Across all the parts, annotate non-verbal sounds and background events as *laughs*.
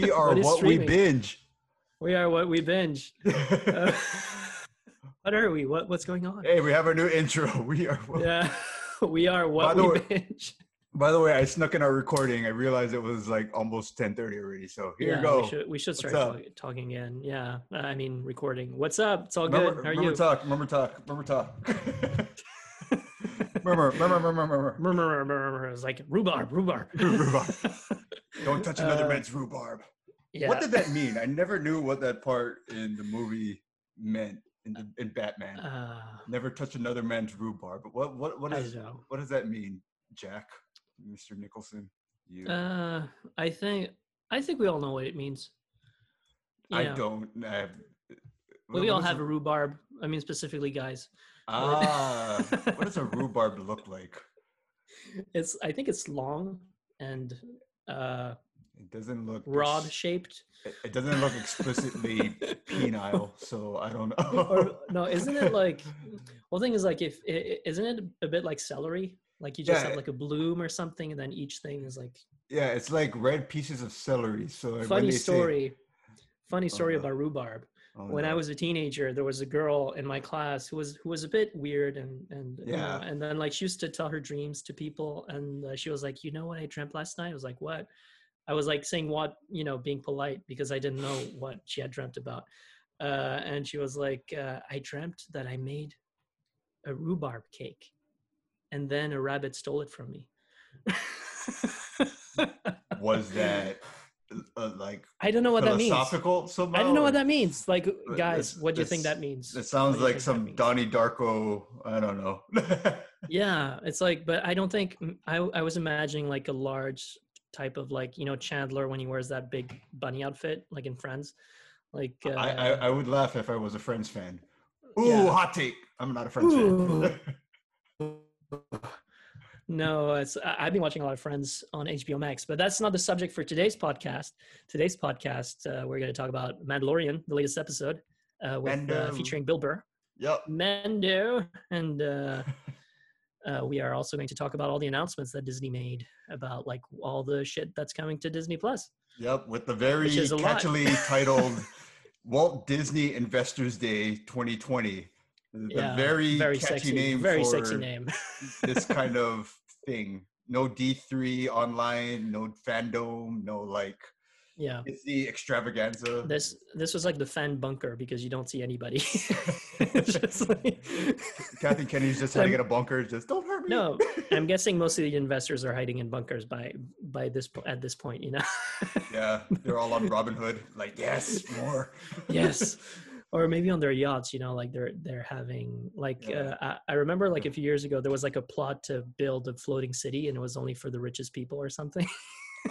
*laughs* what we? Are is what we binge. We are what we binge. Uh, *laughs* *laughs* what are we? What what's going on? hey, we have our new intro. We are. What, Yeah, we are what we way- binge. By the way, I snuck in our recording. I realized it was like almost 10:30 already. So here yeah, you go. we should we should start talk, talking again. Yeah, I mean recording. What's up? It's all remember, good. How are remember you? talk. Remember talk. Remember talk. Remember, remember, remember, remember. Murmur, murmur, murmur. It's like rhubarb, rhubarb. *laughs* Rhubarb. *laughs* Don't touch another Uh, man's rhubarb. Yeah. What did that mean? I never knew what that part in the movie meant in the, in Batman. Uh, never touch another man's rhubarb. But what what what is know. what does that mean, Jack, Mr. Nicholson? You. Uh, I think I think we all know what it means. I Yeah. don't. I have, Well, we all have a rhubarb. I mean, specifically guys. Ah, what does a rhubarb look like? It's I think it's long and uh, It doesn't look rod shaped. It it doesn't look explicitly *laughs* penile, so I don't know. or no, isn't it like? Well, the thing is like if i- i- isn't it a bit like celery? Like you just Yeah. have like a bloom or something, and then each thing is like yeah, it's like red pieces of celery. So when funny they say- story. Funny story no. about rhubarb. Oh, when I was a teenager, there was a girl in my class who was who was a bit weird and and Yeah. and then like she used to tell her dreams to people, and uh, she was like, you know what I dreamt last night? I was like, what? I was like saying what, you know, being polite because I didn't know what she had dreamt about, uh, and she was like, uh, I dreamt that I made a rhubarb cake, and then a rabbit stole it from me. was that uh, like I don't know what that means. philosophical somehow? I don't know what that means. Like, Uh, guys, this- what do you think that means? It sounds What do you like some means? Donnie Darko. I don't know. *laughs* yeah it's like but i don't think mm, i i was imagining like a large type of like you know chandler when he wears that big bunny outfit like in friends like uh, I, I I would laugh if I was a Friends fan. Ooh, Yeah. hot take. I'm not a Friends Ooh. fan. *laughs* *laughs* no it's i've been watching a lot of friends on hbo max but that's not the subject for today's podcast today's podcast uh, we're going to talk about mandalorian the latest episode uh, with uh, featuring bill burr yep. mando and uh *laughs* uh, we are also going to talk about all the announcements that Disney made about like all the shit that's coming to Disney Plus. Yep, with the very Which is a lot. catchily *laughs* titled Walt Disney Investors Day 2020. The very, catchy sexy, name very for sexy name. this kind of *laughs* thing. No D3 online, no fandom, no like yeah, it's the extravaganza. this this was like the fan bunker because you don't see anybody. *laughs* *laughs* Like- Kathy Kennedy's just hiding in a bunker, just don't hurt me. no, *laughs* I'm guessing most of the investors are hiding in bunkers by by this at this point. You know. yeah, they're all on Robinhood. Like, yes, more. yes or maybe on their yachts you know like they're they're having like Yeah. uh, I, I remember like a few years ago there was like a plot to build a floating city and it was only for the richest people or something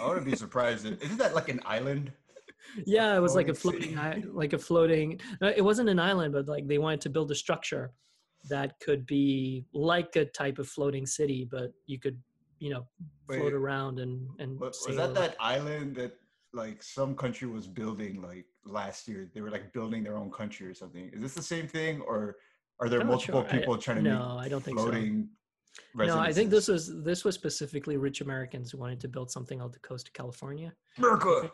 I wouldn't be surprised. Isn't that like an island? yeah it was like a Floating like a *laughs* floating it wasn't an island but like they wanted to build a structure that could be like a type of floating city but you could you know float Wait. around and and was that that island that like some country was building like last year? They were like building their own country or something. Is this the same thing, or are there multiple sure. I- people trying to no i don't make think so no i think this was this was specifically rich americans who wanted to build something on the coast of california America.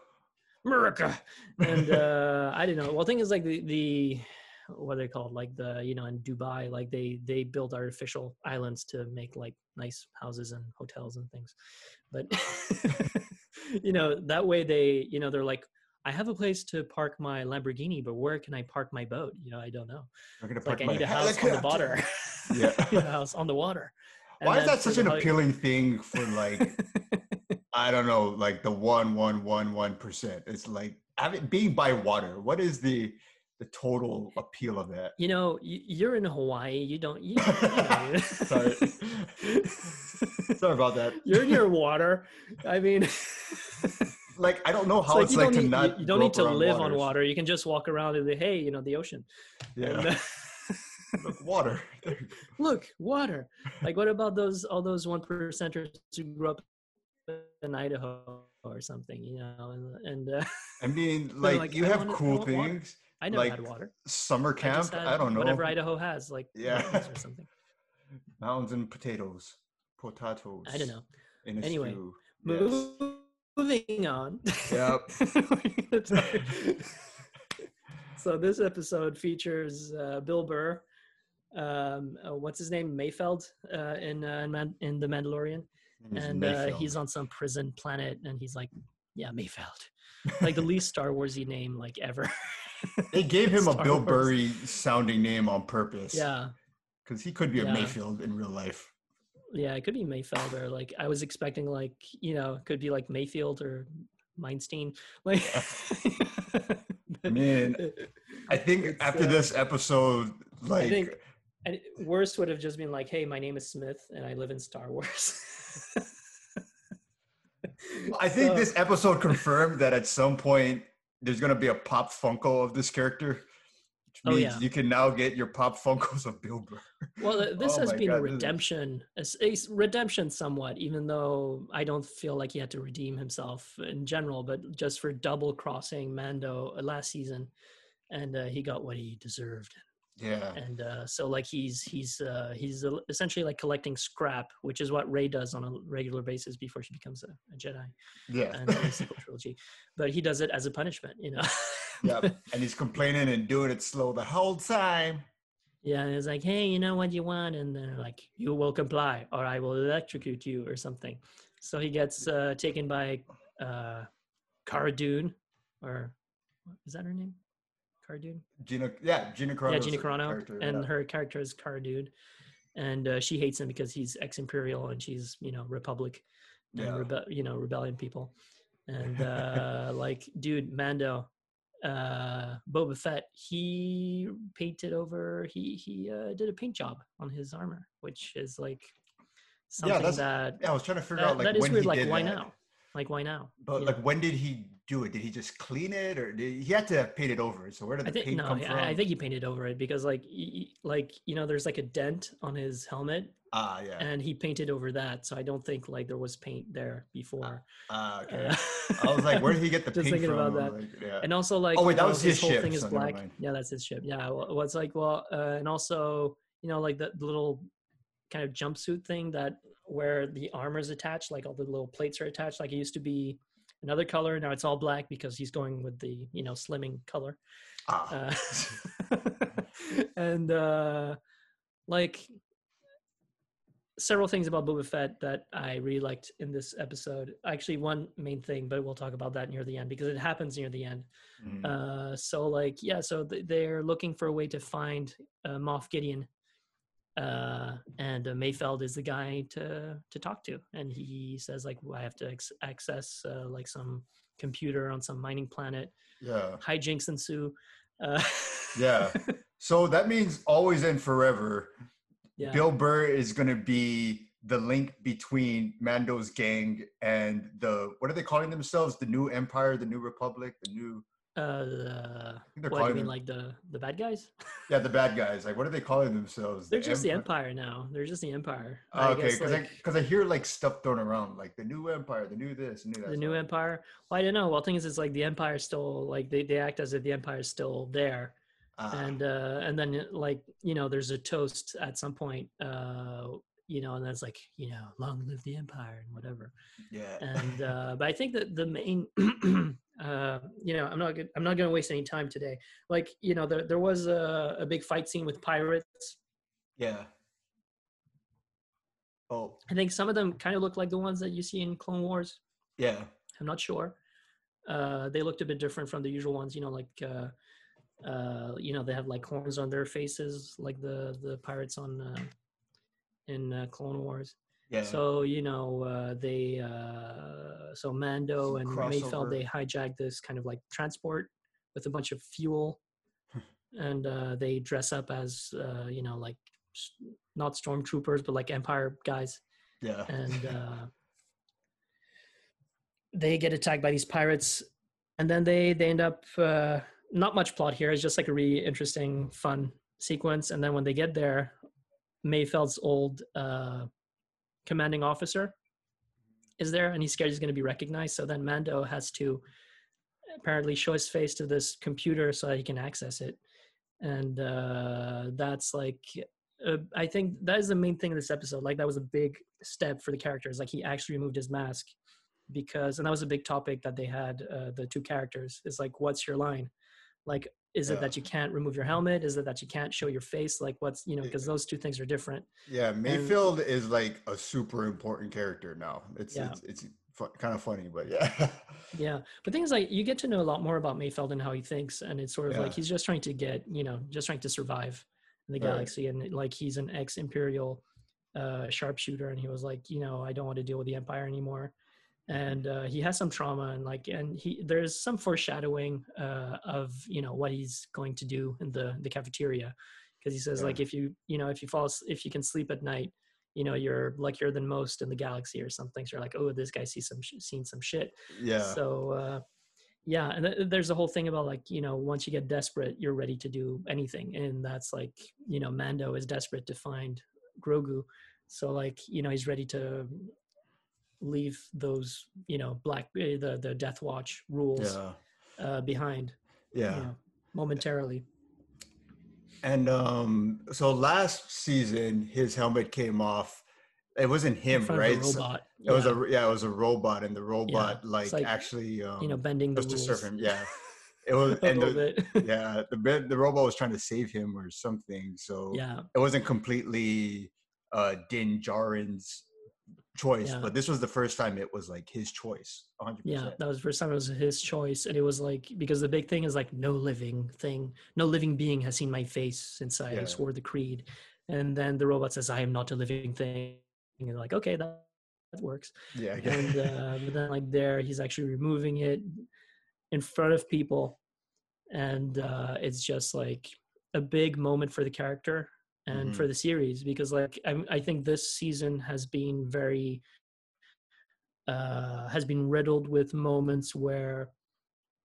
America. And *laughs* uh I don't know. Well, thing is like the the what are they called? Like the you know in Dubai, like they they build artificial islands to make like nice houses and hotels and things. But *laughs* you know that way they you know they're like. I have a place to park my Lamborghini, but where can I park my boat? You know, I don't know. I'm gonna It's like park I my need a house on the water. *laughs* Yeah. *laughs* A house on the water. And Why is that such an appealing thing for like I don't know, like the one one one one percent? It's like having being by water. What is the the total appeal of it. You know, you're in Hawaii. You don't. You, you *laughs* Sorry. *laughs* Sorry about that. you're in your water. I mean, *laughs* Like I don't know it's how like it's you like don't to need, not. you, don't need to live on water. You can just walk around in the hey, you know, the ocean. Yeah, And, uh, Look, water. There you go. look, water. Like, what about those all those one percenters who grew up in Idaho or something? You know, and, and uh, I mean, like, like, you I have wanna- cool things. I never Like, had water. Summer camp. just I, don't know. whatever Idaho has, like Yeah. mountains or something. *laughs* Mountains and potatoes, potatoes. I don't know. In a Anyway. Yes. Moving on. Yep. *laughs* so this episode features uh, Bill Burr. Um, uh, what's his name? Mayfeld uh, in uh, in, Man- in the Mandalorian, and uh, he's on some prison planet, and he's like, "Yeah, Mayfeld," like the least Star Warsy name like ever. *laughs* They gave him a Bill Wars. Burry sounding name on purpose. Yeah, Because he could be a Mayfield in real life. yeah, it could be Mayfeld or like I was expecting like you know it could be like Mayfield or Meinstein. Like, *laughs* Man, I think It's, after uh, this episode, like I think and worst would have just been like, "Hey, my name is Smith, and I live in Star Wars." I think So- this episode confirmed that at some point there's gonna be a pop Funko of this character. Which Oh, means yeah. you can now get your pop Funkos of Bill Burr. Well, *laughs* this Oh has been a God, is- redemption, a s- a redemption somewhat, even though I don't feel like he had to redeem himself in general, but just for double crossing Mando uh, last season, and uh, he got what he deserved. Yeah. And uh, so, like, he's he's uh, he's essentially like collecting scrap, which is what Rey does on a regular basis before she becomes a, a Jedi Yeah. and the sequel trilogy. But he does it as a punishment, you know. *laughs* yeah. And he's complaining and doing it slow the whole time. Yeah, and it's like, hey, you know what you want, and they're like, you will comply, or I will electrocute you, or something. So he gets uh, taken by uh, Cara Dune, or what- is that her name? Cara Dune. Gina yeah, Gina Carano. yeah, Gina Carano, and her character is Cara Dune, and uh, she hates him because he's ex-imperial and she's you know Republic, and Yeah. rebe- you know rebellion people, and uh, *laughs* like, dude, Mando, uh, Boba Fett, he painted over, he he uh, did a paint job on his armor, which is like something that's- that yeah, I was trying to figure that, out like that is when weird. he Like, why that. now? Like, why now? But Yeah. like, when did he do it? Did he just clean it, or did he had to have painted over it? So where did the think paint no, come I- from? I think he painted over it because like y- like you know, there's like a dent on his helmet, ah, yeah. and he painted over that. So I don't think like there was paint there before. Ah, okay. Uh, I was like, where did he get the *laughs* Just paint thinking from? about that. like, yeah. and also like Oh, wait, that know, was his whole ship, thing is so black. Yeah, that's his ship. Yeah, well, well, it's like well, uh, and also you know like the, the little kind of jumpsuit thing that where the armor is attached, like all the little plates are attached. Like it used to be another color, now it's all black because he's going with the you know slimming color. ah. uh, *laughs* and uh, like several things about Boba Fett that I really liked in this episode. Actually, one main thing, but we'll talk about that near the end because it happens near the end. Mhm. Uh, so, like, yeah, so th- they're looking for a way to find uh, Moff Gideon, uh, and uh, Mayfeld is the guy to to talk to, and he says like, well, I have to ex- access uh, like some computer on some mining planet. yeah. Hijinks ensue. Uh, Yeah. *laughs* So that means always and forever. yeah. Bill Burr is going to be the link between Mando's gang and the what are they calling themselves? The new Empire, the new Republic, the new Uh, the, what do you mean, them- like the the bad guys? yeah the bad *laughs* guys. Like what are they calling themselves? They're just the Empire now. They're just the Empire. Oh, okay, because like, I because I hear like stuff thrown around, like the new Empire, the new this, the new that. the new Empire. Well, I don't know. Well, thing is, it's like the Empire still like they, they act as if the Empire is still there, Ah, and uh, and then like you know, there's a toast at some point. Uh, you know, and that's like you know, long live the Empire and whatever. yeah. And uh, but I think that the main, *clears throat* uh, you know, I'm not good, I'm not going to waste any time today. Like you know, there there was a, a big fight scene with pirates. yeah. Oh, I think some of them kind of look like the ones that you see in Clone Wars. yeah. I'm not sure. Uh, they looked a bit different from the usual ones. You know, like uh, uh, you know they have like horns on their faces, like the the pirates on uh, in uh, Clone Wars. Yeah. So you know uh, they uh, so Mando Some and crossover. Mayfeld they hijack this kind of like transport with a bunch of fuel, *laughs* and uh, they dress up as uh, you know like not stormtroopers but like Empire guys yeah. and *laughs* uh, they get attacked by these pirates and then they they end up uh, not much plot here it's just like a really interesting fun sequence and then when they get there mayfeld's old uh, commanding officer is there and he's scared he's going to be recognized so then mando has to apparently show his face to this computer so that he can access it and uh, that's like uh, I think that is the main thing in this episode. Like that was a big step for the characters. Like he actually removed his mask, because and that was a big topic that they had uh, the two characters is like what's your line like is Yeah. it that you can't remove your helmet is it that you can't show your face like what's you know because those two things are different Yeah, Mayfield is like a super important character now. It's Yeah. it's, it's fu- kind of funny, but yeah. *laughs* yeah but things like you get to know a lot more about mayfield and how he thinks and it's sort of like he's just trying to get you know just trying to survive in the Right. galaxy and like he's an ex-imperial uh sharpshooter and he was like you know i don't want to deal with the empire anymore and uh, he has some trauma and like and he there's some foreshadowing uh, of you know what he's going to do in the the cafeteria. Because he says Yeah. like if you you know if you fall if you can sleep at night you know you're luckier than most in the galaxy or something. So you're like oh this guy sees some sh- seen some shit. Yeah. so uh, yeah, and th- there's a whole thing about like you know once you get desperate, you're ready to do anything, and that's like you know Mando is desperate to find Grogu, so like you know he's ready to leave those you know black eh, the the Death Watch rules yeah. uh, behind Yeah. you know, momentarily. And um so last season his helmet came off. It wasn't him, right? So- robot. it was a yeah, it was a robot and the robot like, like, actually um you know bending the was to serve him. *laughs* Yeah. It was a and little the, bit. *laughs* yeah, the the robot was trying to save him or something. So yeah, it wasn't completely uh Din Djarin's choice, Yeah. but this was the first time it was like his choice. 100%. yeah that was the first time it was his choice and it was like because the big thing is like no living thing no living being has seen my face since i Yeah. swore the creed and then the robot says i am not a living thing and like okay that, that works Yeah. and uh, but then like there he's actually removing it in front of people and uh, it's just like a big moment for the character and Mhm. for the series because like I, I think this season has been very uh, has been riddled with moments where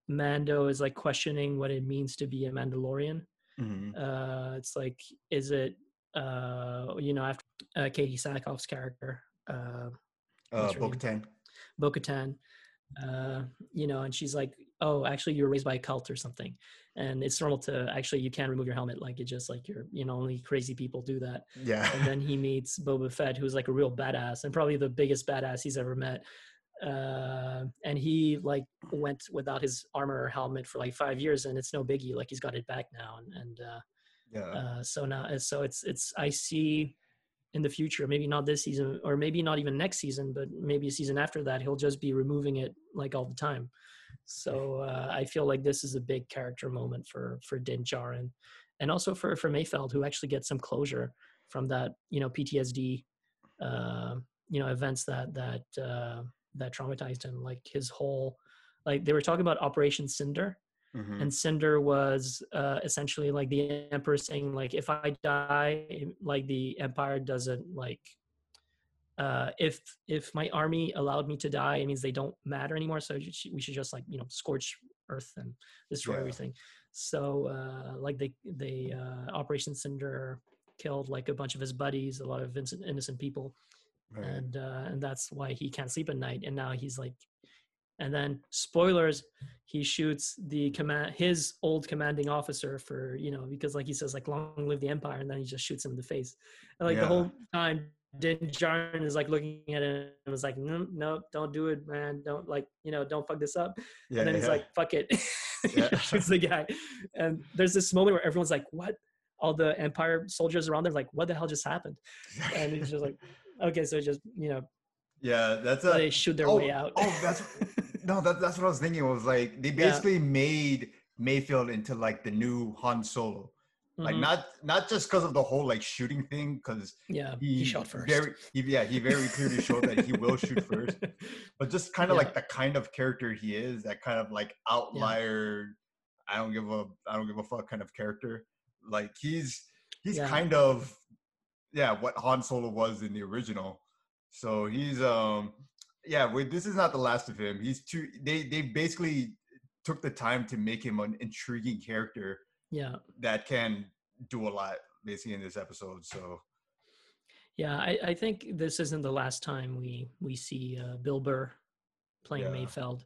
Mando is like questioning what it means to be a Mandalorian. Mhm. Uh, it's like, is it, uh, you know, after uh, Katee Sackhoff's character, uh, Uh What's her name? Bo-Katan. Bo Katan, uh, you know, and she's like, oh, actually, you were raised by a cult or something. And it's normal to actually, you can't remove your helmet. Like, it just like you're, you know, only crazy people do that. Yeah. And then he meets Boba Fett, who's like a real badass and probably the biggest badass he's ever met. Uh, and he like went without his armor or helmet for like five years, and it's no biggie. Like he's got it back now, and and uh, yeah. uh, so now so it's it's I see in the future, maybe not this season, or maybe not even next season, but maybe a season after that, he'll just be removing it like all the time. So uh, I feel like this is a big character moment for for Din Djarin, and also for for Mayfeld, who actually gets some closure from that you know PTSD, uh, you know events that that uh, that traumatized him. Like his whole, like they were talking about Operation Cinder, Mhm. and cinder was uh, essentially like the emperor saying like if i die like the empire doesn't like uh, if if my army allowed me to die it means they don't matter anymore so we should just like you know scorch earth and destroy Yeah. everything so uh, like they they uh, operation cinder killed like a bunch of his buddies a lot of innocent, innocent people Right. and uh, and that's why he can't sleep at night. And now he's like, and then spoilers, he shoots the command his old commanding officer for you know because like he says like long live the empire, and then he just shoots him in the face. And like Yeah. the whole time, Din Djarin is like looking at him and was like, no, no, don't do it, man, don't like you know don't fuck this up. yeah, and then he's yeah. like, fuck it, *laughs* Yeah. shoots the guy. And there's this moment where everyone's like, what? All the empire soldiers around there like, what the hell just happened? and he's just like, *laughs* okay, so just you know, yeah, that's a they shoot their oh, way out. oh, that's *laughs* no, that, that's what I was thinking. Was like they Yeah. basically made Mayfield into like the new Han Solo. Like Mhm. not not just because of the whole like shooting thing, because yeah, he, he, shot first. Very, he, yeah, he very clearly showed that he will shoot first. *laughs* But just kind of Yeah. like the kind of character he is, that kind of like outlier. I don't give a I don't give a fuck kind of character. Like he's he's Yeah. kind of yeah what Han Solo was in the original. So he's um yeah wait, this is not the last of him. He's too they they basically took the time to make him an intriguing character yeah, that can do a lot basically in this episode. So yeah. I, I think this isn't the last time we we see uh, Bill Burr playing Yeah. Mayfeld.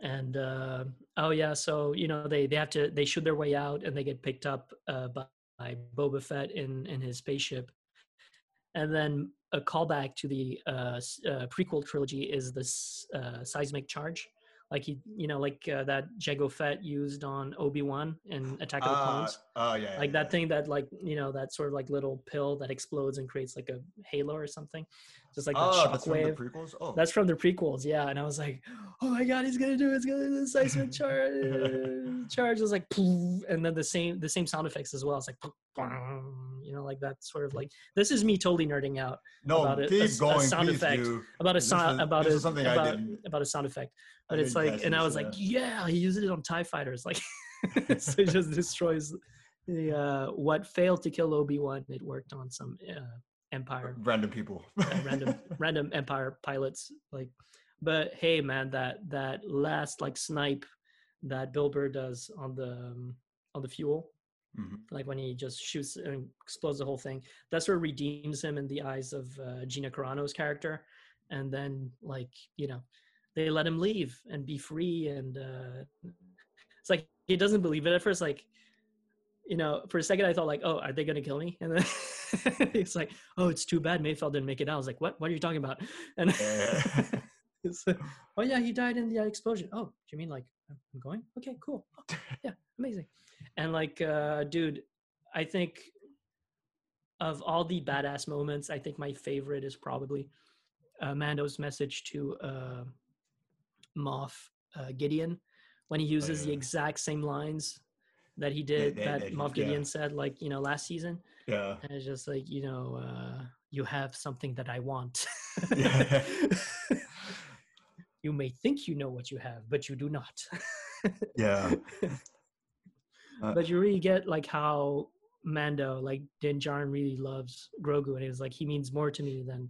And uh, oh yeah, so you know they they have to they shoot their way out and they get picked up uh, by, by Boba Fett in in his spaceship, and then a callback to the uh, uh, prequel trilogy is this uh, seismic charge, like he, you know, like uh, that Jango Fett used on Obi Wan in Attack of the Uh, Clones. oh yeah. like yeah, that thing that like you know that sort of like little pill that explodes and creates like a halo or something just like Oh, that that's from the shockwave prequels. Oh, that's from the prequels yeah and i was like oh my god he's gonna do it. it's gonna do the seismic *laughs* charge charge is like and then the same the same sound effects as well it's like poof, boom, you know like that sort of like this is me totally nerding out no. about a Keep a going, sound effect. do. about a sound about a about, about a sound effect I but it's like and i was like yeah. yeah he used it on tie fighters like *laughs* *laughs* so it just destroys the uh what failed to kill obi-wan it worked on some uh, empire random people. uh, random *laughs* random empire pilots like but hey man that that last like snipe that bill burr does on the um, on the fuel Mhm. like when he just shoots and explodes the whole thing. That sort of redeems him in the eyes of uh, gina carano's character. And then like you know they let him leave and be free and uh it's like he doesn't believe it at first like you know for a second i thought like oh are they gonna kill me? And then *laughs* it's like oh it's too bad mayfeld didn't make it out. I was like what? What are you talking about? And *laughs* like, oh yeah he died in the explosion. Oh do you mean like i'm going okay cool Oh, *laughs* yeah amazing and like uh dude i think of all the badass moments i think my favorite is probably uh, mando's message to uh moff uh, gideon when he uses the yeah. exact same lines that he did that- that, that moff yeah. gideon said like you know last season yeah. and it's just like you know uh you have something that i want Yeah. *laughs* *laughs* you may think you know what you have but you do not Yeah. *laughs* Uh, but you really get like how Mando, like Din Djarin, really loves Grogu, and it's like he means more to me than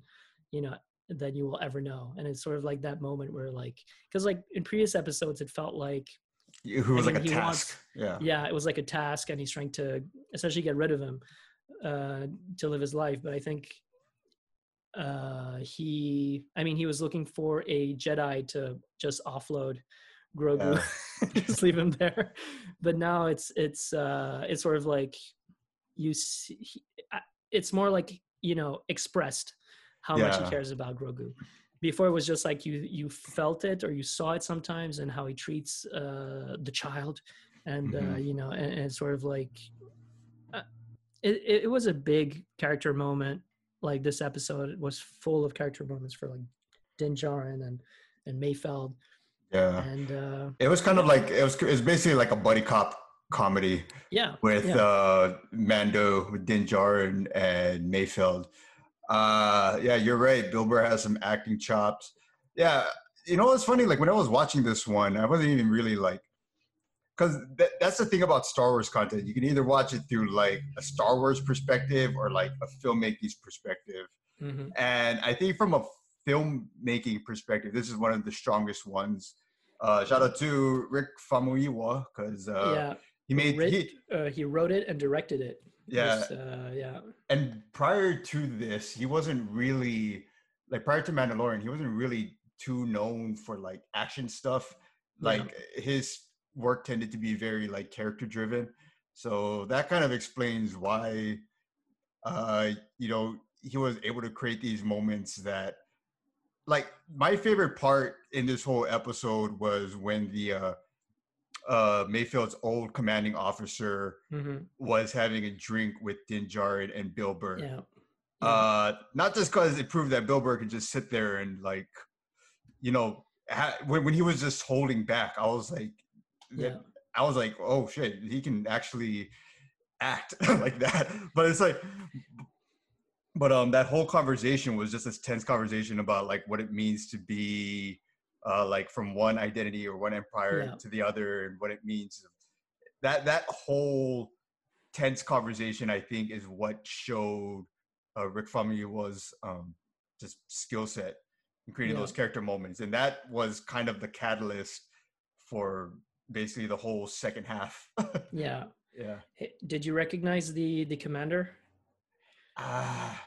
you know than you will ever know. And it's sort of like that moment where like because like in previous episodes, it felt like Who was I like a he task. wants- yeah. yeah, it was like a task, and he's trying to essentially get rid of him uh, to live his life. But I think uh, he, I mean, he was looking for a Jedi to just offload Grogu, *laughs* just leave him there. But now it's it's uh, it's sort of like you see, he, it's more like you know expressed how much he cares about Grogu. Before it was just like you you felt it or you saw it sometimes and how he treats uh, the child and uh, Mhm. you know and, and sort of like uh, it it was a big character moment like this episode was full of character moments for like Din Djarin and and Mayfeld Yeah. and uh It was kind of like it was. It was basically like a buddy cop comedy yeah with yeah. uh Mando, with Din Djarin, and Mayfeld. Uh, yeah, you're right. Bill Burr has some acting chops. Yeah, you know what's funny? Like when I was watching this one, I wasn't even really like, because th- that's the thing about Star Wars content. You can either watch it through like a Star Wars perspective or like a filmmaking perspective. Mhm. And I think from a filmmaking perspective, this is one of the strongest ones. Uh, shout out to Rick Famuyiwa because uh, yeah he made Writ- he, uh, he wrote it and directed it yeah uh, yeah and prior to this, he wasn't really like prior to Mandalorian, he wasn't really too known for like action stuff. Yeah. Like his work tended to be very like character driven. So that kind of explains why uh you know he was able to create these moments that like my favorite part in this whole episode was when the uh uh Mayfield's old commanding officer hmm was having a drink with Din Djarin and Bill Burr. yeah Uh, not just because it proved that Bill Burr could just sit there and like, you know, ha- when when he was just holding back, I was like, yeah I was like, oh shit, he can actually act *laughs* like that. But it's like, but um, that whole conversation was just this tense conversation about like what it means to be, uh, like from one identity or one empire Yeah. to the other, and what it means. That that whole tense conversation, I think, is what showed uh, Rick Famuyiwa's um, just skill set in creating Yeah. those character moments, and that was kind of the catalyst for basically the whole second half. yeah *laughs* yeah. Did you recognize the the commander Ah,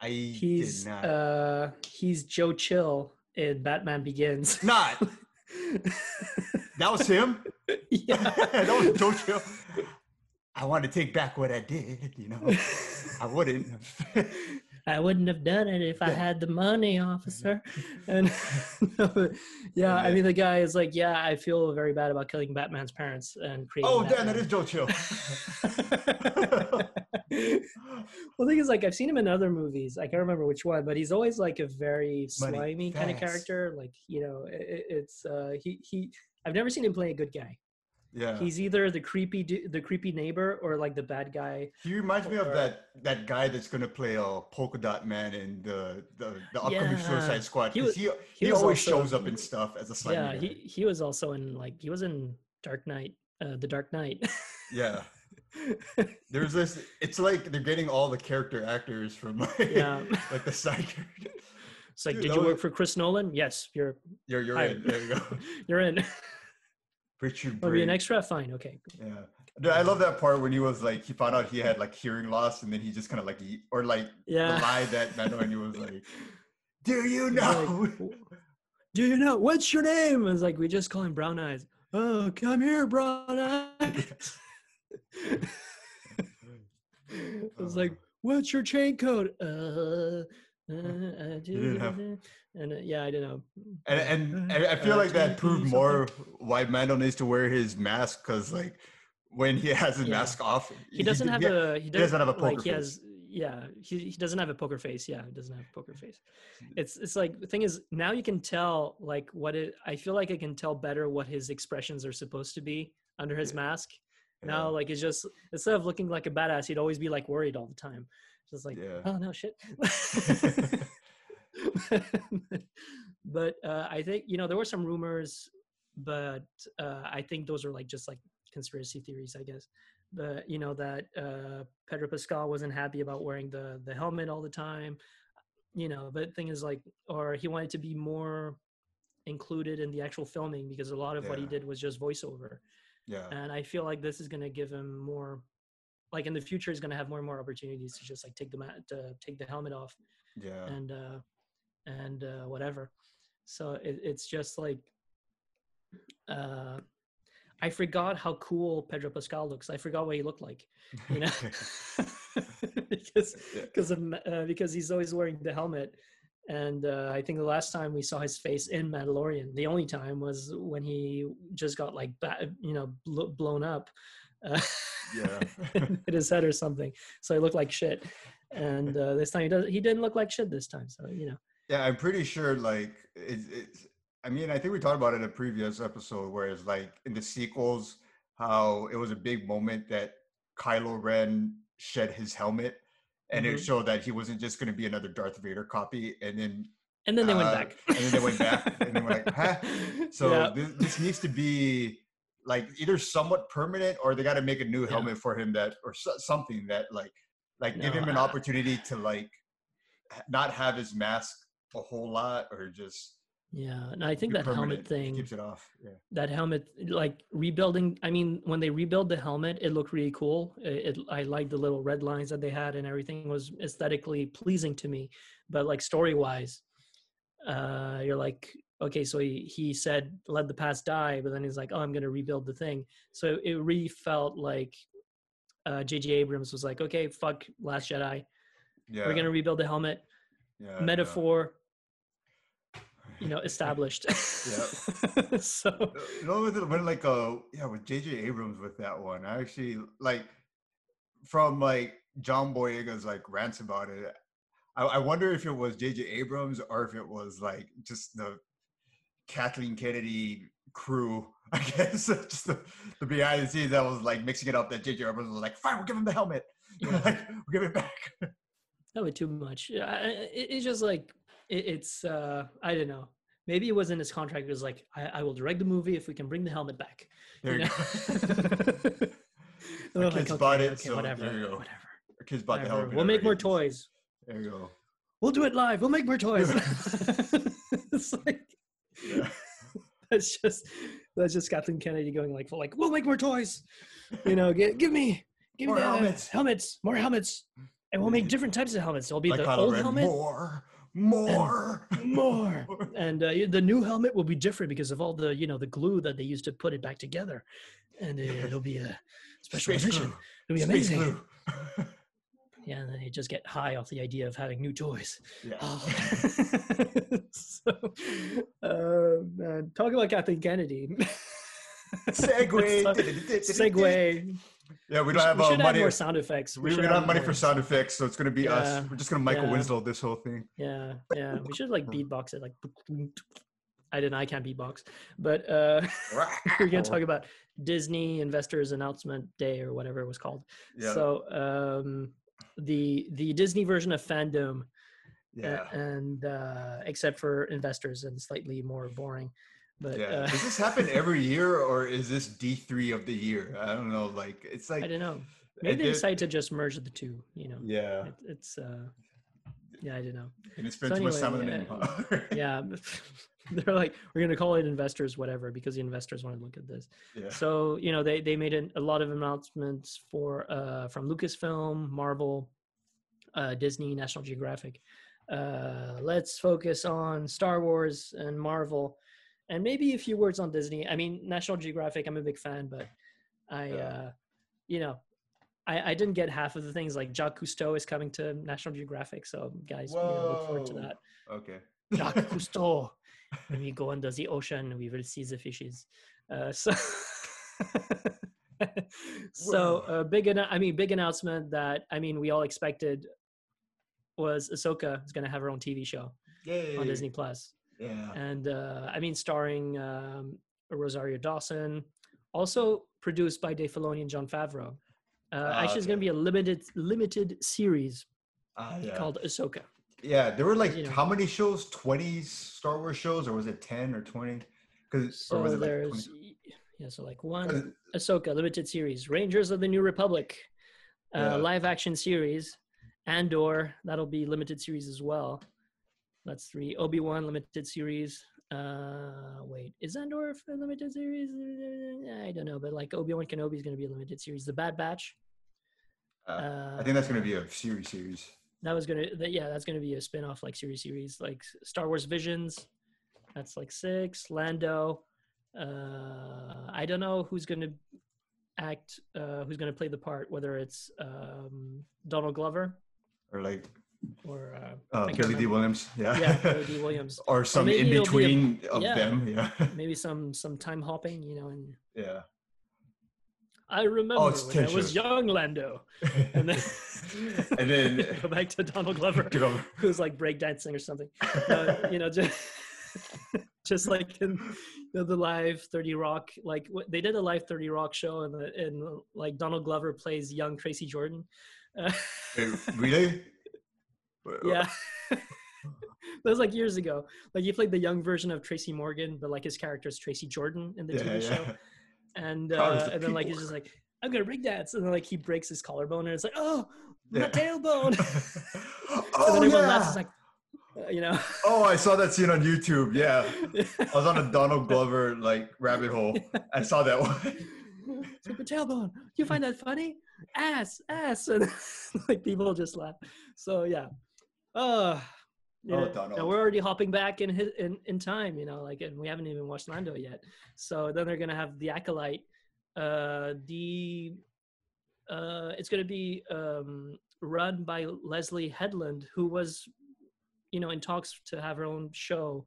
I he's did not. uh he's joe chill in batman begins *laughs* not. That was him. yeah *laughs* that was Joe Chill. I want to take back what I did. You know, I wouldn't. I wouldn't have done it if I had the money, officer. And *laughs* yeah, I mean, the guy is like, yeah, I feel very bad about killing Batman's parents and creating. oh, damn, that Batman." Joe Chill. *laughs* well, the thing is, like, I've seen him in other movies. I can't remember which one, but he's always like a very Money, slimy kind of character. Like, you know, it, it's uh, he he. I've never seen him play a good guy. Yeah. He's either the creepy du- the creepy neighbor or like the bad guy. He reminds me of that that guy that's gonna play a polka dot man in the the, the upcoming Yeah. Suicide Squad. He was- He, he he, was always also- shows up in stuff as a slimy yeah, he he was also in like he was in Dark Knight, uh, the Dark Knight. yeah. *laughs* There's this. It's like they're getting all the character actors from like, Yeah. *laughs* like the side character. It's like, Dude, did you work was- for Chris Nolan? Yes, you're You're you're Hired. in. There you go. *laughs* you're in. Richard to be an extra? Fine, okay. Yeah. Dude, I love that part when he was like he found out he had like hearing loss and then he just kind of like he, or like Yeah. lie that that when he was like, *laughs* "Do you He's like, know?" Do you know what's your name? It's like we just call him Brown Eyes. Oh, come here, Brown Eyes. *laughs* it's like, *laughs* what's your chain code? Uh, uh, I do, didn't have- and uh, yeah, I don't know. and and *laughs* I feel Uh, like that proved more why Mando needs to wear his mask because like when he has his Yeah. mask off, He doesn't have a. He, doesn't have a like, poker he face. has. Yeah, he, he doesn't have a poker face. Yeah, he doesn't have a poker face. It's it's like the thing is now you can tell like what it. I feel like I can tell better what his expressions are supposed to be under his Yeah. mask. Yeah. Now like it's just instead of looking like a badass, he'd always be like worried all the time. Just like Yeah. oh no shit. *laughs* *laughs* *laughs* but uh, I think you know there were some rumors, but uh, I think those are like just like conspiracy theories, I guess. But you know that uh, Pedro Pascal wasn't happy about wearing the the helmet all the time. You know, but the thing is like, or he wanted to be more included in the actual filming because a lot of what he did was just voiceover. yeah, And I feel like this is going to give him more, like in the future, he's going to have more and more opportunities to just like take the mat, to take the helmet off yeah, and uh and uh whatever so it, it's just like uh i forgot how cool pedro pascal looks i forgot what he looked like you know *laughs* *laughs* because because of uh, because he's always wearing the helmet and uh, I think the last time we saw his face in Mandalorian, the only time was when he just got like, you know, bl- blown up, uh, Yeah. *laughs* hit his head or something. So he looked like shit. And uh, this time he does. He didn't look like shit this time. So you know, Yeah, I'm pretty sure. Like, it's, it's. I mean, I think we talked about it in a previous episode, where it's like in the sequels, how it was a big moment that Kylo Ren shed his helmet, and it Mhm. showed that he wasn't just going to be another Darth Vader copy. And then, and then they went uh, back. and then they went back, and they were like, huh? *laughs* So Yeah. this, this needs to be like either somewhat permanent, or they got to make a new Yeah. helmet for him that, or so, something that like, like give him an I- opportunity to like not have his mask a whole lot, or just yeah, and I think that helmet thing. keeps it off. Yeah. that helmet like rebuilding i mean when they rebuild the helmet it looked really cool it, it i liked the little red lines that they had and everything was aesthetically pleasing to me but like story wise uh you're like okay so he, he said let the past die but then he's like oh i'm gonna rebuild the thing so it really felt like uh jj abrams was like okay fuck last jedi Yeah. we're gonna rebuild the helmet yeah, yeah. metaphor you know established yeah *laughs* so You know, with when like uh yeah, with J.J. Abrams with that one, I actually like from like John Boyega's like rants about it. I, I wonder if it was J.J. Abrams or if it was like just the Kathleen Kennedy crew. *laughs* I guess *laughs* just the, the behind the scenes that was like mixing it up. That J.J. Abrams was like, "Fine, we'll give him the helmet. like, we'll give it back." that would too much Yeah, I- it, it's just like it, it's uh i don't know maybe it was in his contract it was like I, I will direct the movie if we can bring the helmet back There you know? go. *laughs* Kids bought it, okay, so whatever there you go. whatever, Our kids bought the helmet. we'll make more toys There you go. we'll do it live we'll make more toys *laughs* *laughs* it's like Yeah. that's just that's just kathleen kennedy going like like we'll make more toys you know give, give me give More me the helmets. helmets more helmets and we'll make different types of helmets there'll be like the Kylo old Ren, helmet more, more, *laughs* more and uh, the new helmet will be different because of all the you know the glue that they used to put it back together and it'll be a special Space edition glue. it'll be Space amazing *laughs* yeah, and then they just get high off the idea of having new toys. Yeah. Oh. *laughs* so, uh, man, talk about Kathleen Kennedy. Segway. Segue. Yeah, we don't have we uh, money. more sound effects. We, we don't have money for sound effects, so it's gonna be Yeah. us. We're just gonna Michael Yeah. Winslow this whole thing. Yeah, yeah. We should like *laughs* beatbox it, like. I didn't. I can't beatbox, but uh, *laughs* we're gonna talk about Disney Investors Announcement Day or whatever it was called. Yeah, So um, the the Disney version of fandom, yeah, and uh, except for investors and slightly more boring. But yeah. uh, Does this happen every *laughs* year, or is this D three of the year? I don't know. Like, it's like I don't know. Maybe they did- decide to just merge the two. You know, Yeah, it, it's uh, yeah, I don't know. and it spends So too much time on the anyway, *laughs* name. Yeah, *laughs* they're like we're gonna call it investors, whatever, because the investors want to look at this. yeah. So you know they they made an, a lot of announcements for uh, from Lucasfilm, Marvel, uh, Disney, National Geographic. Uh, let's focus on Star Wars and Marvel, and maybe a few words on Disney. I mean, National Geographic, I'm a big fan, but I, uh, you know, I, I didn't get half of the things. Like Jacques Cousteau is coming to National Geographic, so guys, you know, look forward to that. Okay. Jacques *laughs* Cousteau. when we go under the ocean, we will see the fishes. Uh, so, *laughs* so uh, big. I mean, big announcement that I mean we all expected was Ahsoka is going to have her own TV show Yay. on Disney Plus, Yeah. and uh, I mean starring um, Rosario Dawson, also produced by Dave Filoni and Jon Favreau. Uh, Ah, actually, it's going to be a limited limited series Ah, yeah. called Ahsoka. Yeah, there were like you know. how many shows? Twenty Star Wars shows, or was it ten or twenty? Because or So was it like there's 20? yeah, so like one Ahsoka limited series, Rangers of the New Republic, uh, Yeah. live action series, Andor that'll be limited series as well. That's three. Obi Wan limited series. Uh, wait, is Andor a limited series? I don't know, but like Obi Wan Kenobi is going to be a limited series. The Bad Batch. Uh, Uh, I think that's gonna be a series series. that was gonna that, yeah that's gonna be a spin-off like series series like star wars visions that's like six lando uh i don't know who's gonna act uh who's gonna play the part whether it's um donald glover Or like or uh, uh, Billy Dee Williams. Yeah. yeah Billy Dee williams *laughs* or some maybe in it'll a- between of yeah. them. Yeah. *laughs* maybe some some time hopping you know and yeah. i remember it's when i was young lando *laughs* and then And then go back to donald glover who's like breakdancing or something. Uh, you know, just just like in you know, the live 30 Rock, like what they did a live 30 Rock show and and like Donald Glover plays young Tracy Jordan. Uh, Wait, really? yeah. *laughs* that was like years ago. Like he played the young version of Tracy Morgan, but like his character is Tracy Jordan in the Yeah, TV yeah. show. And uh, the and then like he's just like, I'm gonna breakdance, and then like he breaks his collarbone, and it's like, oh, my Yeah. tailbone. *laughs* *laughs* and oh then everyone yeah. laughs. Like, uh, you know. oh, I saw that scene on YouTube. Yeah. I was on a Donald Glover like rabbit hole. I saw that one. The tailbone. You find that funny? Ass, ass, and like people just laugh. So yeah, uh, you Oh, know, Donald. now we're already hopping back in his, in in time, you know, like, and we haven't even watched Lando yet. So then they're gonna have the acolyte. Uh, the uh, it's gonna be um run by Leslie Headland, who was, you know, in talks to have her own show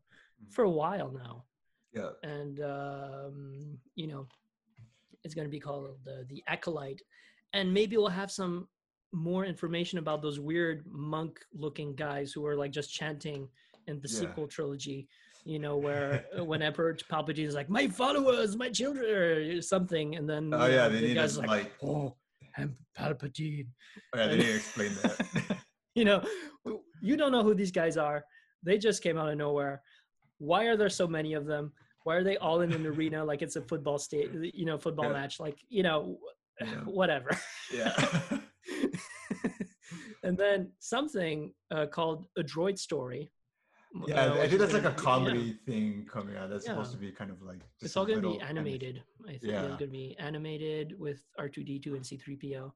for a while now Yeah. and um, you know it's going to be called the the acolyte and maybe we'll have some more information about those weird monk looking guys who are like just chanting in the Yeah. sequel trilogy you know *laughs* where uh, when emperor palpatine is like my followers my children or something and then Oh yeah, know, they the need guy's to like, like. oh i'm palpatine Oh, yeah, they need to *laughs* explain that. *laughs* you know you don't know who these guys are they just came out of nowhere why are there so many of them why are they all in an arena like it's a football state you know football Yeah. match like you know Yeah. whatever yeah. *laughs* and then something uh, called a droid story Yeah, uh, I think that's like a be- yeah, comedy thing coming out. That's supposed to be kind of like. it's all going to be anim- animated i think Yeah. it's going to be animated with r2d2 and c3po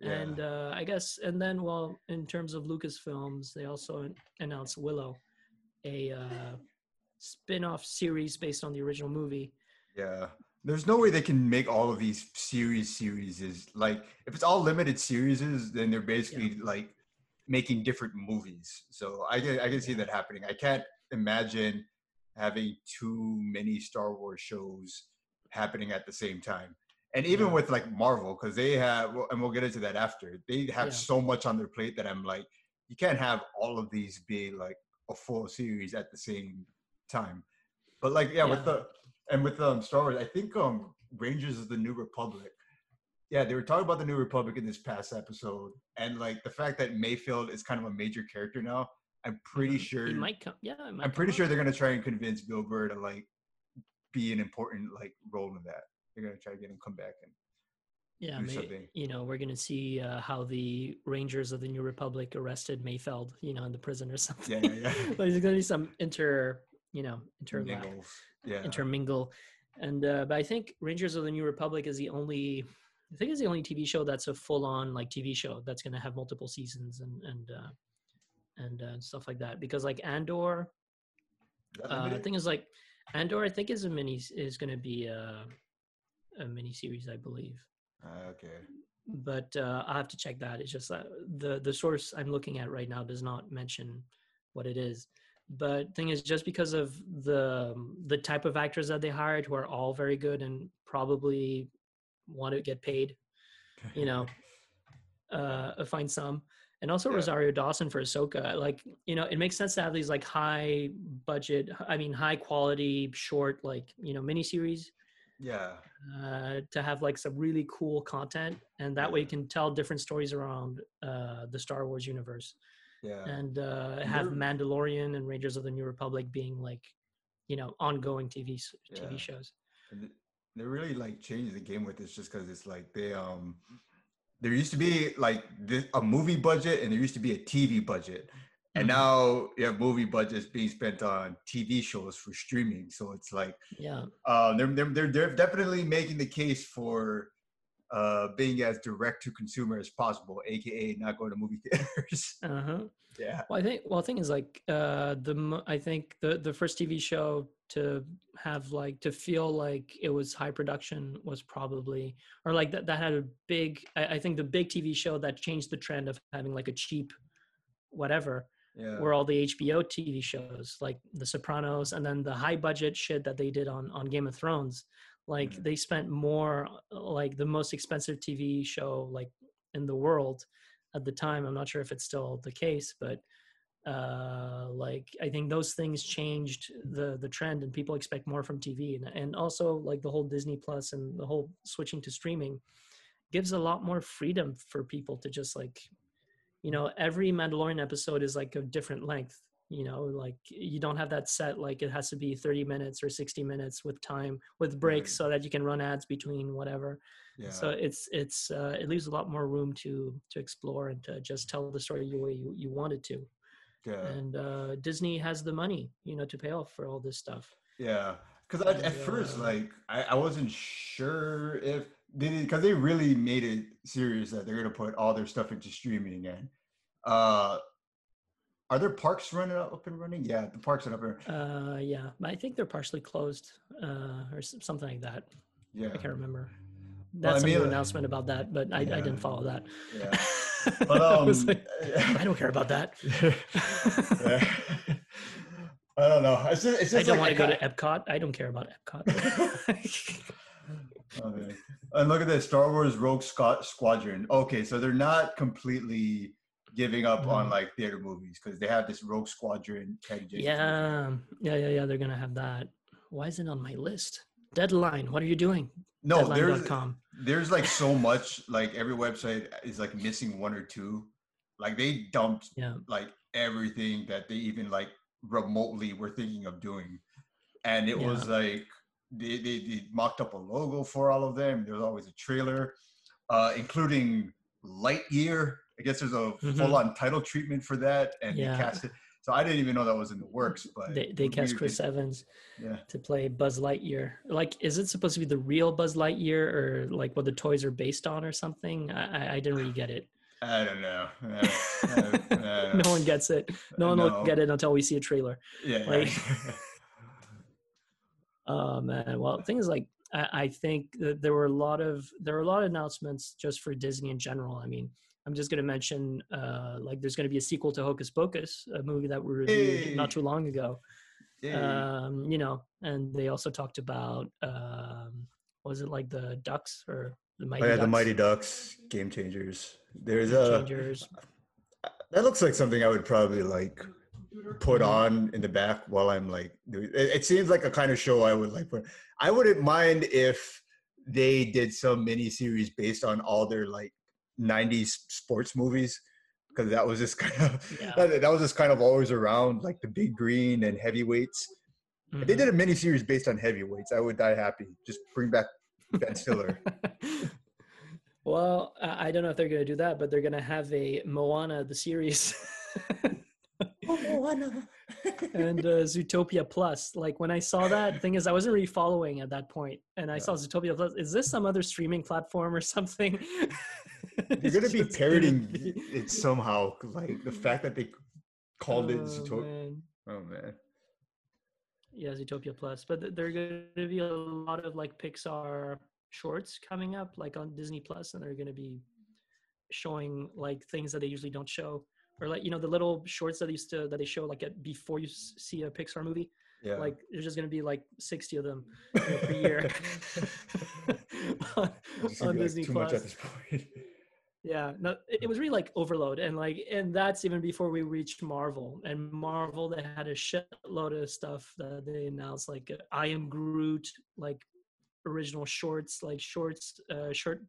Yeah. and uh, I guess, and then well, in terms of Lucasfilms, they also announced Willow, a uh, spin-off series based on the original movie. yeah. There's no way they can make all of these series series is like if it's all limited series then they're basically yeah. like making different movies so i can i can see that happening i can't imagine having too many star wars shows happening at the same time and even yeah. with like marvel because they have and we'll get into that after they have yeah. so much on their plate that i'm like you can't have all of these be like a full series at the same time but like yeah, with the and with um Star Wars, I think um Rangers of the New Republic. Yeah, they were talking about the New Republic in this past episode, and like the fact that Mayfeld is kind of a major character now. I'm pretty mm-hmm. sure he might come. Yeah, I'm pretty sure they're gonna try and convince Bill Burr to like be an important like role in that. They're gonna try to get him come back and yeah, May, you know, we're gonna see uh, how the Rangers of the New Republic arrested Mayfeld, you know, in the prison or something. Yeah, yeah. *laughs* yeah. There's gonna be some inter you know, inter- yeah. intermingle. And uh, but I think Rangers of the New Republic is the only I think it's the only TV show that's a full on like TV show that's going to have multiple seasons and and uh, and uh, stuff like that. Because like Andor, uh, I think is like Andor. I think is a mini is going to be a a mini series, I believe. Uh, okay. But uh, I'll have to check that. It's just that the the source I'm looking at right now does not mention what it is but thing is just because of the the type of actors that they hired who are all very good and probably want to get paid you know *laughs* uh find some. And also yeah. rosario dawson for ahsoka like you know it makes sense to have these like high budget i mean high quality short like you know miniseries yeah. uh, to have like some really cool content. And that way you can tell different stories around uh, the star wars universe yeah. and uh, have Mandalorian and Rangers of the New Republic being like, you know, ongoing TV TV yeah. shows. And they really like changed the game with this just because it's like they um there used to be like this, a movie budget and there used to be a TV budget. And mm-hmm. now you have movie budgets being spent on TV shows for streaming. So it's like, yeah, uh, they're, they're, they're definitely making the case for uh, being as direct to consumer as possible, aka not going to movie *laughs* theaters. uh-huh. Yeah. Well, I think well, the thing is like uh, the I think the the first TV show to have like to feel like it was high production was probably or like that that had a big I, I think the big TV show that changed the trend of having like a cheap whatever yeah. were all the HBO TV shows like The Sopranos and then the high budget shit that they did on on Game of Thrones like mm-hmm. they spent more like the most expensive tv show like in the world at the time. I'm not sure if it's still the case but uh like i think those things changed the the trend and people expect more from tv and, and also like the whole disney plus and the whole switching to streaming gives a lot more freedom for people to just like you know every mandalorian episode is like a different length you know like you don't have that set like it has to be 30 minutes or 60 minutes with time with breaks right. so that you can run ads between whatever yeah. so it's it's uh, it leaves a lot more room to to explore and to just tell the story the way you, you wanted to yeah. and uh, disney has the money you know to pay off for all this stuff yeah because at uh, first like I, I wasn't sure if they because they really made it serious that they're gonna put all their stuff into streaming and uh are there parks running up and running? Yeah, the parks are up and. Uh, yeah, I think they're partially closed, uh, or something like that. Yeah, I can't remember. That's well, I mean, an announcement about that, but I, yeah. I didn't follow that. Yeah, *laughs* but um, I, like, I don't care about that. yeah. *laughs* I don't know. It's just, it's just I don't like, want to go to Epcot. I don't care about Epcot. *laughs* okay. And look at this Star Wars Rogue Squad Squadron. Okay, so they're not completely giving up mm-hmm. on like theater movies because they have this Rogue Squadron. Yeah, yeah, yeah, yeah. They're gonna have that. Why is it on my list? Deadline. What are you doing? No, there's there's like so much. Like every website is like missing one or two. Like they dumped yeah. like everything that they even like remotely were thinking of doing, and it yeah. was like they, they they mocked up a logo for all of them. There's always a trailer, uh, including Lightyear I guess there's a mm-hmm. full on title treatment for that, and yeah. they cast it. So I didn't even know that was in the works, but they, they cast Chris. Evans yeah. to play Buzz Lightyear. Like, is it supposed to be the real Buzz Lightyear, or like what the toys are based on, or something? I, I didn't really get it. I don't know. I, I, *laughs* no one gets it. No one will get it until we see a trailer. Yeah. Like, *laughs* *laughs* oh man. Well, things like, I, I think that there were a lot of there were a lot of announcements just for Disney in general. I mean, I'm just going to mention uh, like there's going to be a sequel to Hocus Pocus, a movie that we reviewed Hey. not too long ago. Yay. Um, you know, and they also talked about um, was it like the Ducks or the Mighty oh yeah, Ducks? the Mighty Ducks, Game Changers. There's Game a Changers. that looks like something I would probably like put Mhm. on in the back while I'm like. It, it seems like a kind of show I would like. Put. I wouldn't mind if they did some mini series based on all their like '90s sports movies because that was just *laughs* kind of Yeah. that, that was just kind of always around like the Big Green and heavyweights. If they mm-hmm. did a mini series based on heavyweights, I would die happy. Just bring back Ben Stiller. *laughs* well, I I don't know if they're going to do that, but they're going to have a Moana the series *laughs* and uh, Zootopia Plus. Like when I saw that, thing is, I wasn't really following at that point, and I saw Zootopia Plus. Is this some other streaming platform or something? You're gonna be *laughs* It's parroting be- it somehow. Like the fact that they called it Oh, Zootopia. man. Oh man. Yeah, Zootopia Plus. But th- there are going to be a lot of like Pixar shorts coming up, like on Disney Plus, and they're going to be showing like things that they usually don't show, or like you know the little shorts that they used to that they show like at, before you see a Pixar movie. Yeah. Like there's just going to be like 60 of them *laughs* you know, per year *laughs* on, gonna on like, Disney much Plus. at this point. *laughs* Yeah, no, it, it was really like overload, and like, and that's even before we reached Marvel. And Marvel, they had a shitload of stuff that they announced, like uh, I Am Groot, like original shorts, like shorts, uh, short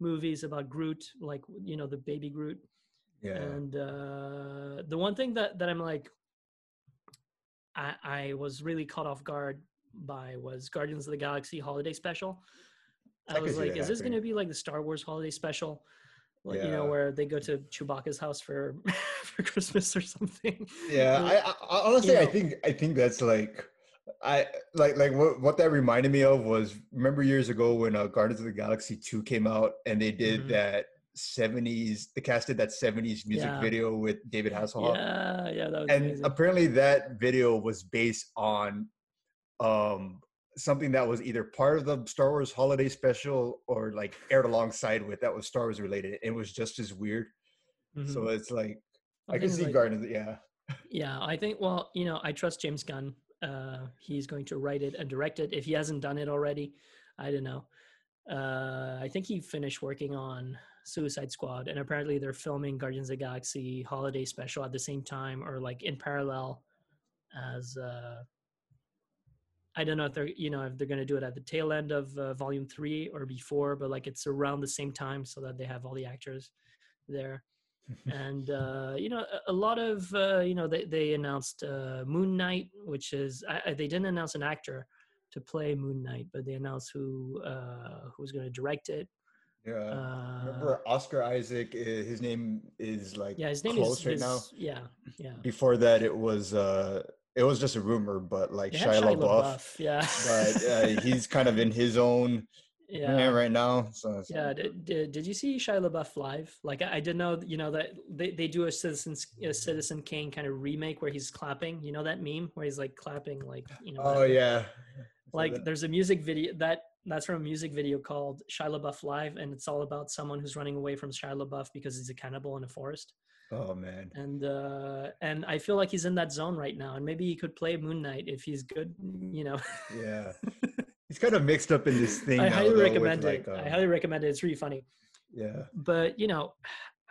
movies about Groot, like you know the baby Groot. Yeah. And uh, the one thing that that I'm like, I I was really caught off guard by was Guardians of the Galaxy Holiday Special. I I was like, is this going to be like the Star Wars Holiday Special? Like, you know, where they go to Chewbacca's house for *laughs* for Christmas or something. yeah. Uh, I, I I- honestly I know. think I think that's like I like like what what that reminded me of was remember years ago when uh, Guardians of the Galaxy 2 came out and they did Mhm. that 70s the cast casted that 70s music Yeah. video with David Hasselhoff. yeah, yeah, that was and amazing. apparently that video was based on um something that was either part of the Star Wars holiday special or like aired alongside with that was Star Wars related. It was just as weird. Mhm. So it's like Well, I can see like, Guardians. Yeah. Yeah, I think. Well, you know, I trust James Gunn. Uh, he's going to write it and direct it. If he hasn't done it already, I don't know. Uh, I think he finished working on Suicide Squad, and apparently they're filming Guardians of the Galaxy Holiday Special at the same time, or like in parallel. As uh, I don't know if they're, you know, if they're going to do it at the tail end of uh, Volume Three or before, but like it's around the same time, so that they have all the actors there *laughs* and uh, you know a, a lot of uh, you know they they announced uh, Moon Knight, which is I, I- they didn't announce an actor to play Moon Knight, but they announced who uh, who's going to direct it. Yeah. Uh, Remember Oscar Isaac? uh, His name is like yeah, his name close is, right is- now. yeah yeah. Before that, it was uh it was just a rumor, but like Shia, Shia LaBeouf. LaBeouf, yeah, But uh, *laughs* he's kind of in his own yeah. right now. So it's- Yeah, did, did, did you see Shia LaBeouf live? Like, I, I didn't know, you know, that they, they do a Citizen a Citizen Kane kind of remake where he's clapping. You know that meme where he's like clapping, like you know. Oh yeah. like there's a music video that that's from a music video called Shia LaBeouf Live, and it's all about someone who's running away from Shia LaBeouf because he's a cannibal in a forest. Oh man. And uh, and I feel like he's in that zone right now, and maybe he could play Moon Knight if he's good. You know, Yeah. *laughs* He's kind of mixed up in this thing. I now, highly though, recommend like, it. I um, highly recommend it. It's really funny. Yeah. But you know,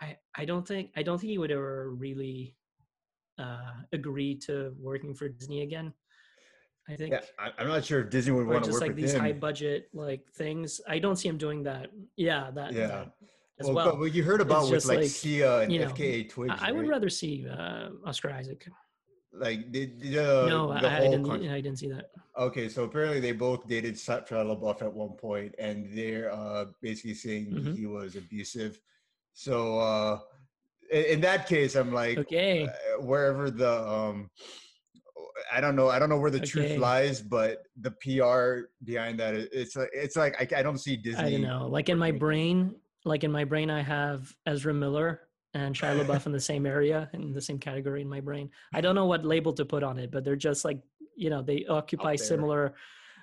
I I don't think I don't think he would ever really uh, agree to working for Disney again. I think. Yeah. I, I'm not sure if Disney would want to just work like with these him. high budget like things. I don't see him doing that. Yeah, that. Yeah. that as well, well. but you heard about with just like, like, Sia and you know, FKA Twigs, I, I would right? rather see uh, Oscar Isaac. like did, did, uh, no, I, the I whole didn't. I didn't see that. Okay, so apparently they both dated Shia LaBeouf at one point, and they're uh, basically saying Mhm. he was abusive. So uh, in, in that case, I'm like, Okay. uh, wherever the um, I don't know, I don't know where the truth lies, but the PR behind that, it's like it's like I, I don't see Disney. I don't know. Like in my brain, like in my brain, I have Ezra Miller and Shia *laughs* LaBeouf in the same area in the same category in my brain. I don't know what label to put on it, but they're just like you know they occupy similar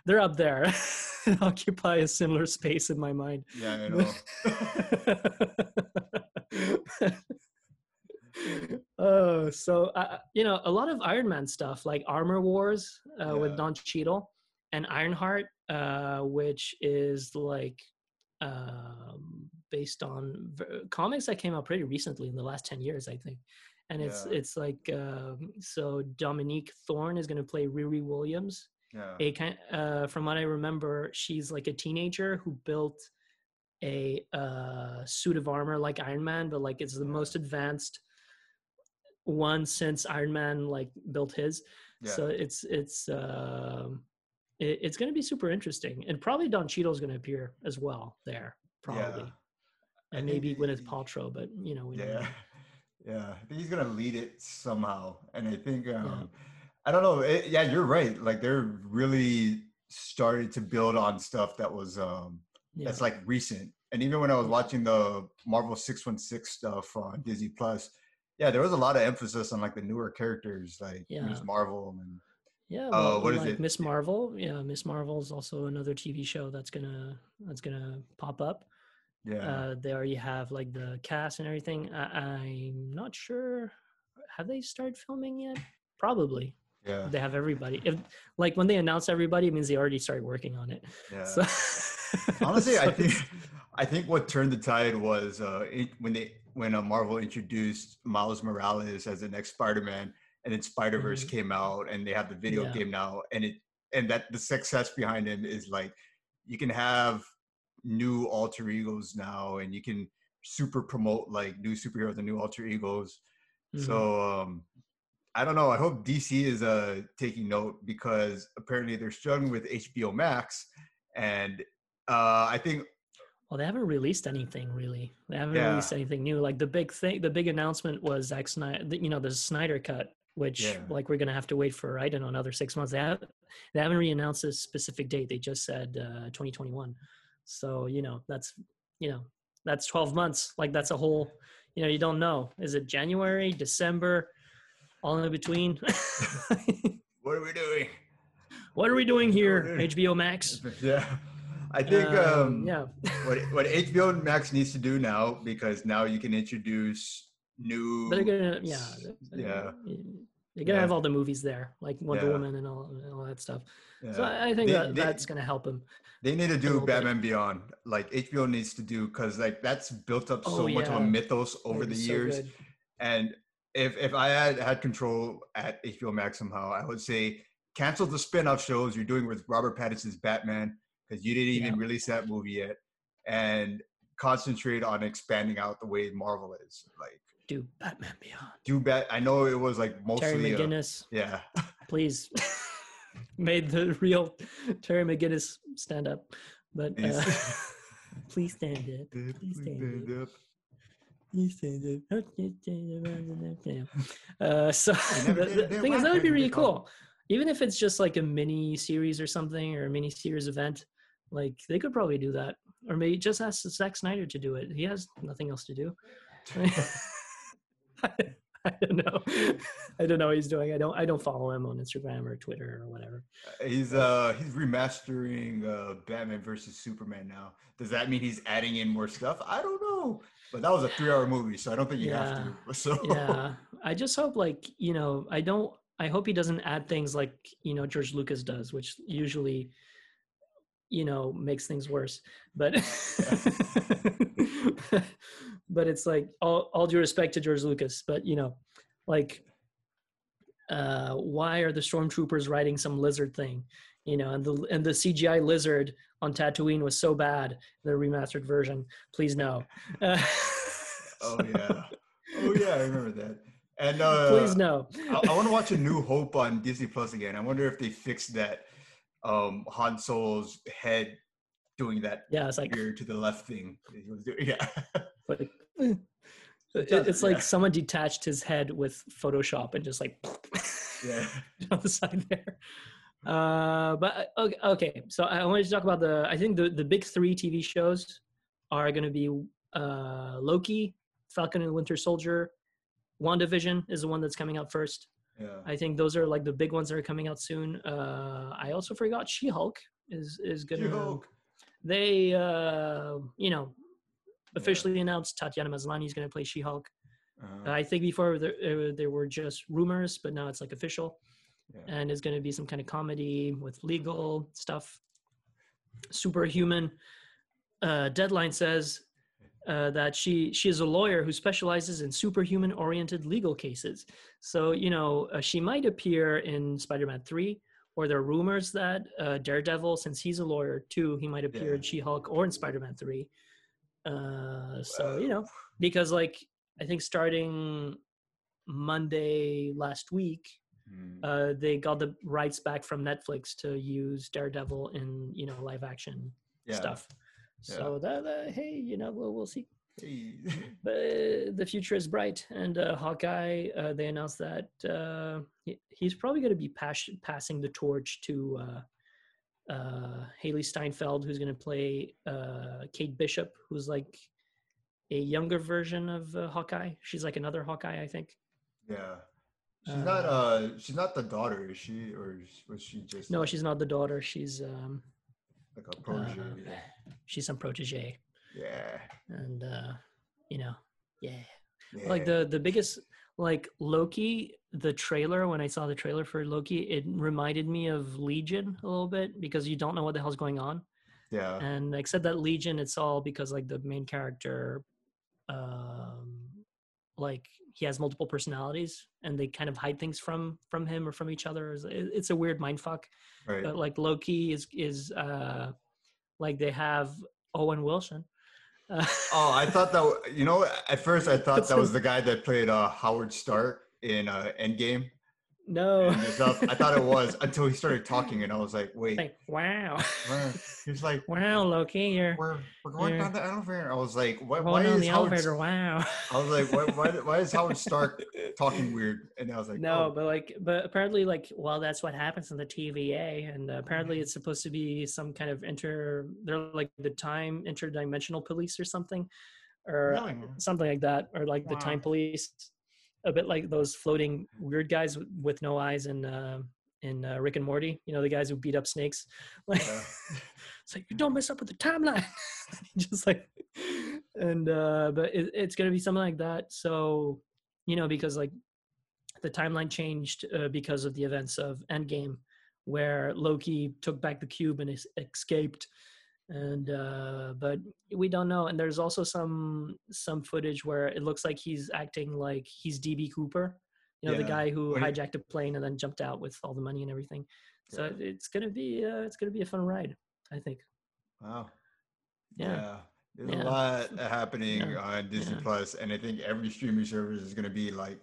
they're up there. *laughs* occupy a similar space in my mind. Yeah, I *laughs* know. Oh, so uh, you know a lot of Iron Man stuff like Armor Wars uh, with Don Cheadle and Ironheart, uh, which is like um, based on v- comics that came out pretty recently in the last ten years, I think. And it's Yeah. it's like um, so Dominique Thorne is going to play Riri Williams. Yeah. A kind uh, from what I remember, she's like a teenager who built a uh, suit of armor like Iron Man, but like it's the most advanced one since Iron Man like built his. Yeah. So it's it's um it, it's going to be super interesting, and probably Don Cheadle's going to appear as well there, probably, Yeah. And maybe Gwyneth he- Paltrow, but you know, we Yeah. know. *laughs* Yeah. I think he's gonna lead it somehow. And I think um I don't know. It, yeah, you're right. Like they're really started to build on stuff that was um yeah, that's like recent. And even when I was watching the Marvel 616 stuff on Disney Plus, yeah, there was a lot of emphasis on like the newer characters like Yeah. Miss Marvel and yeah. uh, Well, what is like it? Miss Marvel, yeah, Miss Marvel is also another TV show that's gonna that's gonna pop up. yeah. Uh, they already have like the cast and everything. I, I'm not sure. Have they started filming yet? Probably. yeah. They have everybody. If like when they announce everybody, it means they already started working on it. Yeah. So, Honestly, I *laughs* think I think what turned the tide was uh, it, when they when uh, Marvel introduced Miles Morales as the next Spider-Man, and then Spider Verse Mhm. came out, and they have the video Yeah. game now, and it and that the success behind him is like you can have new alter egos now, and you can super promote like new superheroes and new alter egos. Mhm. So um, I don't know. I hope DC is uh, taking note because apparently they're struggling with HBO Max, and uh, I think well, they haven't released anything really. They haven't Yeah. released anything new. Like the big thing, the big announcement was Zack Snyder. You know, the Snyder cut, which Yeah. like we're gonna have to wait for I don't know another six months. They have they haven't re-announced a specific date. They just said uh, 2021. So you know that's you know that's 12 months. Like that's a whole. You know, you don't know. Is it January, December, all in between? *laughs* *laughs* what are we doing? what are we doing here? HBO Max. *laughs* Yeah, I think Um, um, yeah. what what HBO Max needs to do now because now you can introduce new. They're gonna, yeah, they're Yeah. They're gonna Yeah. have all the movies there, like Wonder Yeah. Woman and all, and all that stuff. So yeah. I I think They- that they- that's gonna help him. They need to do little bit. Batman Beyond, like HBO needs to do, because like that's built up so Oh, much of a mythos over the so years. good. And if if I had had control at HBO Max somehow, I would say cancel the spin-off shows you're doing with Robert Pattinson's Batman because you didn't even Yeah. release that movie yet, and concentrate on expanding out the way Marvel is. Like Do Batman Beyond. do bat. I know it was like mostly uh, McGinnis, yeah. *laughs* please, *laughs* made the real Terry McGinnis stand up, but Please. uh, *laughs* please stand up. Please stand up. Please stand up. Uh, so the, the thing is, that would be really cool. Even if it's just like a mini series or something, or a mini series event, like they could probably do that. Or maybe just ask Zack Snyder to do it. He has nothing else to do. *laughs* I don't know. I don't know what he's doing. I don't. I don't follow him on Instagram or Twitter or whatever. He's uh he's remastering uh Batman versus Superman now. Does that mean he's adding in more stuff? I don't know. But that was a three hour movie, so I don't think you have to. *laughs* So Yeah. I just hope, like you know, I don't. I hope he doesn't add things like you know George Lucas does, which usually, you know, makes things worse. But *laughs* but it's like all all due respect to George Lucas, but you know, like uh why are the stormtroopers riding some lizard thing you know and the and the cgi lizard on tatooine was so bad the remastered version please no uh, *laughs* *laughs* Oh yeah. Oh yeah, I remember that. And uh please no I, I want to watch a New Hope on Disney Plus again. I wonder if they fixed that um Han Solo's head doing that yeah it's like ear to the left thing. He was doing, yeah. *laughs* like. *laughs* It- does, it's like yeah. someone detached his head with photoshop and just like *laughs* yeah. on the side there uh but uh, okay, okay so i wanted to talk about the i think the the big three tv shows are going to be uh loki falcon and the winter soldier wandavision is the one that's coming out first Yeah. i think those are like the big ones that are coming out soon uh i also forgot she-hulk is is gonna. She-Hulk. They uh, you know officially announced Tatiana Maslany is gonna play She-Hulk. Uh, I think before there, uh, there were just rumors, but now it's like official, Yeah. and it's going to be some kind of comedy with legal stuff. Superhuman. Uh, Deadline says uh, that she she is a lawyer who specializes in superhuman-oriented legal cases. So you know uh, she might appear in Spider-Man three, or there are rumors that uh, Daredevil, since he's a lawyer too, he might appear in She-Hulk or in Spider-Man three. Uh, so you know because like I think starting Monday last week, uh, they got the rights back from Netflix to use Daredevil in you know live action yeah. stuff. So that, that hey, you know we'll we'll see. Hey. *laughs* But uh, the future is bright, and uh, Hawkeye uh, they announced that uh, he, he's probably going to be pas- passing the torch to. Uh, uh, Hailee Steinfeld, who's going to play uh, Kate Bishop, who's like a younger version of uh, Hawkeye. She's like another Hawkeye, I think. yeah. She's not uh she's not the daughter, is she? Or was she just No, she's not the daughter. She's um, like a protege? uh, she's some protege, yeah. and uh, you know, yeah. yeah. Like the the biggest like Loki, the trailer when I saw the trailer for Loki, it reminded me of Legion a little bit because you don't know what the hell's going on. yeah. and except that legion it's all because like the main character um like he has multiple personalities and they kind of hide things from from him or from each other It's- it's a weird mind fuck Right. but like loki is is uh like they have owen wilson uh, Oh, I thought that you know. At first, I *laughs* thought that was the guy that played uh, Howard Stark in uh, Endgame. No. I thought it was *laughs* until he started talking, and I was like, "Wait." like wow He's like, *laughs* wow loki you're "We're we're going you're down the elevator." I was like, "Why, why is the Howard?" elevator wow I was like, "Why why, *laughs* why is Howard Stark talking weird?" And I was like, no "Oh, but like but apparently like well that's what happens in the tva and uh, apparently it's supposed to be some kind of inter they're like the time interdimensional police or something or Really? something like that or like the time police a bit like those floating weird guys with no eyes in uh in uh, rick and morty you know the guys who beat up snakes *laughs* like Yeah. it's like you don't mess up with the timeline *laughs* just like and uh but it, it's gonna be something like that so you know because like the timeline changed uh, because of the events of endgame where loki took back the cube and escaped and uh but we don't know and there's also some some footage where it looks like he's acting like he's db cooper you know the guy who when he- hijacked a plane and then jumped out with all the money and everything so Yeah. it's gonna be uh, it's gonna be a fun ride i think wow, Yeah. There's Yeah. a lot happening Yeah. on Disney Yeah. Plus, and I think every streaming service is going to be like,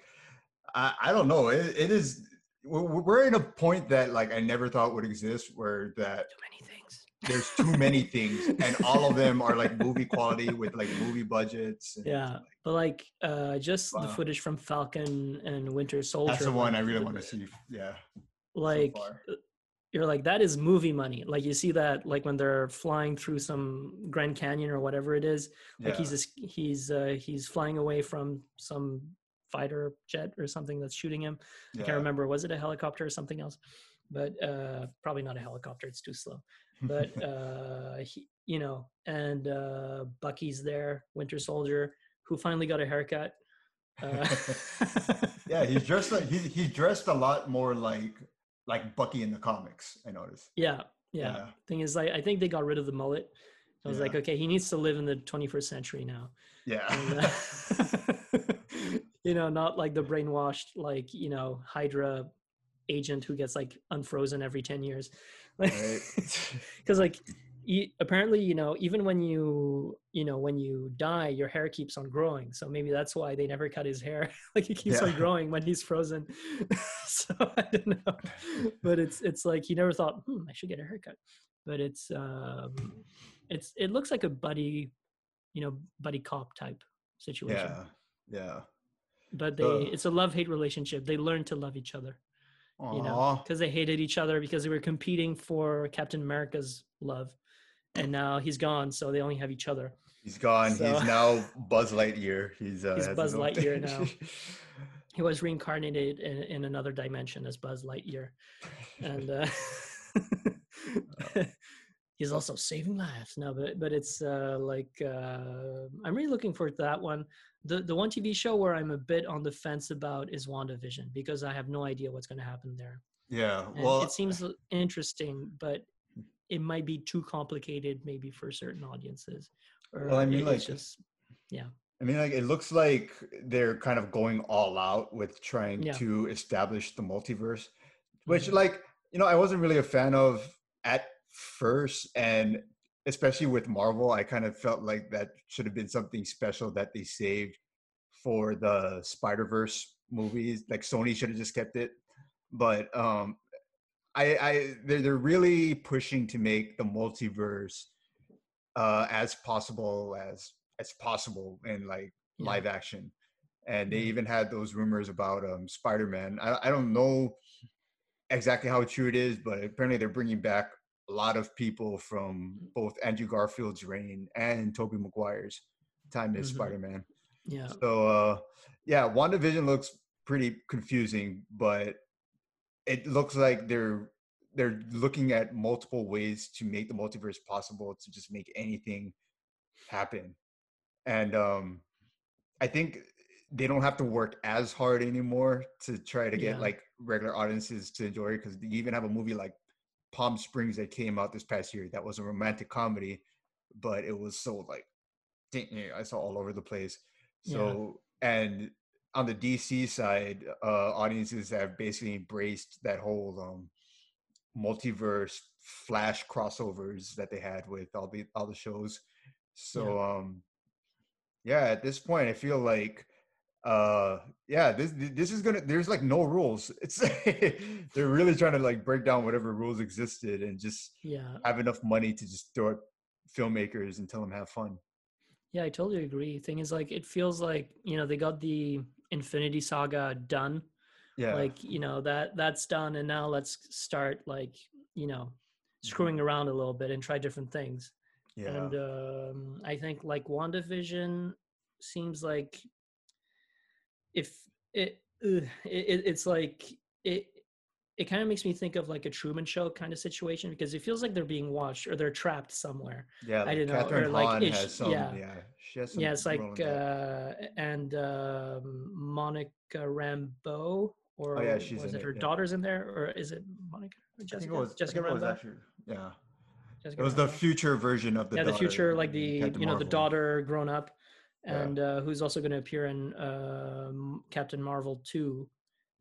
I, I don't know. It, it is. We're we're in a point that like I never thought would exist, where that too many things there's too many things and all of them are like movie quality with like movie budgets Yeah, but like uh just the footage from falcon and winter soldier that's the one i really want to see yeah like far. uh, you're like that is movie money. Like you see that like when they're flying through some grand canyon or whatever it is like yeah. he's es- he's uh he's flying away from some fighter jet or something that's shooting him. I can't remember was it a helicopter or something else? But uh probably not a helicopter it's too slow but *laughs* uh he, you know and uh bucky's there winter soldier who finally got a haircut uh, *laughs* yeah he's dressed like he, dressed a lot more like like bucky in the comics i noticed. Yeah yeah. Thing is like i think they got rid of the mullet. I was like okay he needs to live in the 21st century now. Yeah, And, uh, *laughs* you know not like the brainwashed like you know hydra agent who gets like unfrozen every 10 years *laughs* like Right. because like you, apparently you know even when you you know when you die your hair keeps on growing. So maybe that's why they never cut his hair. *laughs* Like it keeps on *laughs* growing when he's frozen. So i don't know. But it's it's like he never thought hmm i should get a haircut. But it's um it's it looks like a buddy you know buddy cop type situation. Yeah. Yeah. But they Uh. it's a love hate relationship. They learn to love each other you know because they hated each other because they were competing for captain america's love. And now he's gone so they only have each other. He's gone. So- he's *laughs* now buzz lightyear. He's uh He's Buzz Lightyear thing. *laughs* he was reincarnated in, in another dimension as buzz lightyear. And uh. *laughs* he's also saving lives. No, but but it's uh, like uh, I'm really looking forward to that one. The the one TV show where I'm a bit on the fence about is WandaVision because I have no idea what's going to happen there. Yeah, And well, it seems interesting, but it might be too complicated maybe for certain audiences. Or Well, I mean, like- just yeah, I mean, like it looks like they're kind of going all out with trying Yeah. to establish the multiverse, which, Mhm. like, you know, I wasn't really a fan of at first, and especially with Marvel, I kind of felt like that should have been something special that they saved for the Spider Verse movies. Like Sony should have just kept it, but um, I, I, they're they're really pushing to make the multiverse uh as possible as as possible in like Yeah. live action and they even had those rumors about um spider-man I, I don't know exactly how true it is but apparently they're bringing back a lot of people from both andrew garfield's reign and toby maguire's time as Mhm. spider-man yeah, so uh yeah wandavision looks pretty confusing but it looks like they're they're looking at multiple ways to make the multiverse possible to just make anything happen and um i think they don't have to work as hard anymore to try to get Yeah. like regular audiences to enjoy it because you even have a movie like palm springs that came out this past year that was a romantic comedy but it was so like i saw all over the place. Yeah. so and on the dc side uh audiences have basically embraced that whole um multiverse flash crossovers that they had with all the all the shows. So um yeah at this point i feel like uh yeah this this is gonna there's like no rules *laughs* it's they're really trying to like break down whatever rules existed and just yeah. have enough money to just throw at filmmakers and tell them have fun Yeah, I totally agree. Thing is, like, it feels like you know they got the Infinity Saga done. yeah Like, you know that that's done, and now let's start like you know screwing around a little bit and try different things. yeah And um, I think like WandaVision seems like if it, it it- it's like it it kind of makes me think of like a Truman Show kind of situation because it feels like they're being watched or they're trapped somewhere. yeah like don't know, Kathryn or, like, Hahn ish- has some yeah. yeah, she has some yeah, it's like uh, and um, Monica Rambeau or Oh, yeah, she's was it it, her yeah. daughter's in there or is it Monica or I Jessica? think it was, Jessica I it Rambeau. actually yeah Jessica it was the future version of the yeah, the future, like the Captain you know the daughter grown up, Yeah. and uh, who's also going to appear in um, Captain Marvel two.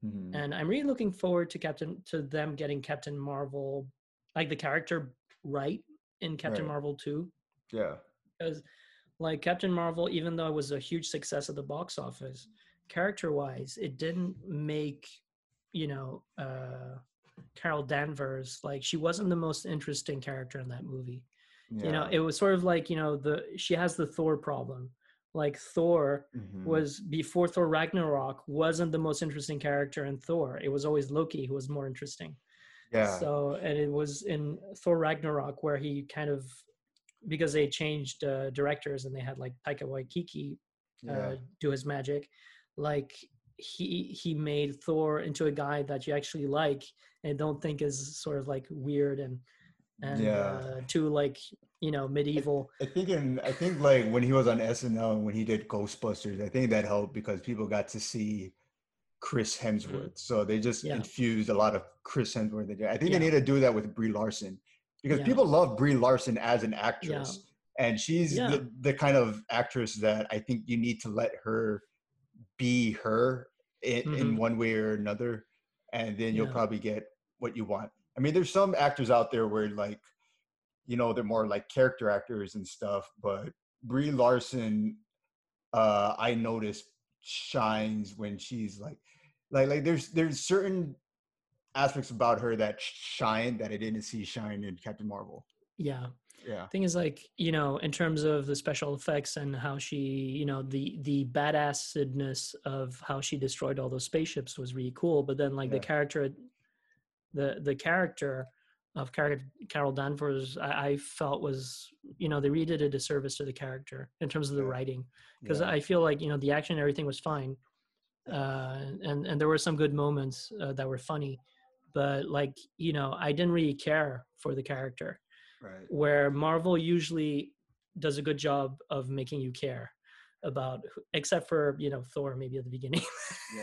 Mhm. And I'm really looking forward to Captain to them getting Captain Marvel, like the character right in Captain Right. Marvel two, yeah because like Captain Marvel, even though it was a huge success at the box office, character wise, it didn't make you know uh, Carol Danvers like she wasn't the most interesting character in that movie you know it was sort of like you know the she has the thor problem like thor Mhm. was before thor ragnarok wasn't the most interesting character in thor it was always loki who was more interesting yeah so and it was in thor ragnarok where he kind of because they changed uh, directors and they had like taika waititi yeah uh, do his magic like he he made thor into a guy that you actually like and don't think is sort of like weird and and Yeah. uh, too like you know medieval I think in I think like when he was on SNL and when he did Ghostbusters, I think that helped because people got to see Chris Hemsworth. So they just Mm-hmm. Yeah. infused a lot of Chris Hemsworth. I think Yeah. they need to do that with Brie Larson because Yeah. people love Brie Larson as an actress. And she's the, the kind of actress that I think you need to let her be her in, in Mhm. one way or another. And then you'll probably get what you want. I mean, there's some actors out there where like, you know, they're more like character actors and stuff, but Brie Larson, uh, I noticed shines when she's like, like, like there's there's certain aspects about her that shine that I didn't see shine in Captain Marvel. yeah. Yeah, thing is like you know in terms of the special effects and how she you know the the badassedness of how she destroyed all those spaceships was really cool but then like the character the the character of Car- carol danvers I, I felt was you know they really did a disservice to the character in terms of the writing. Because yeah. i feel like you know the action and everything was fine uh and and there were some good moments uh, that were funny but like you know i didn't really care for the character. Right. where Marvel usually does a good job of making you care about, except for you know Thor maybe at the beginning,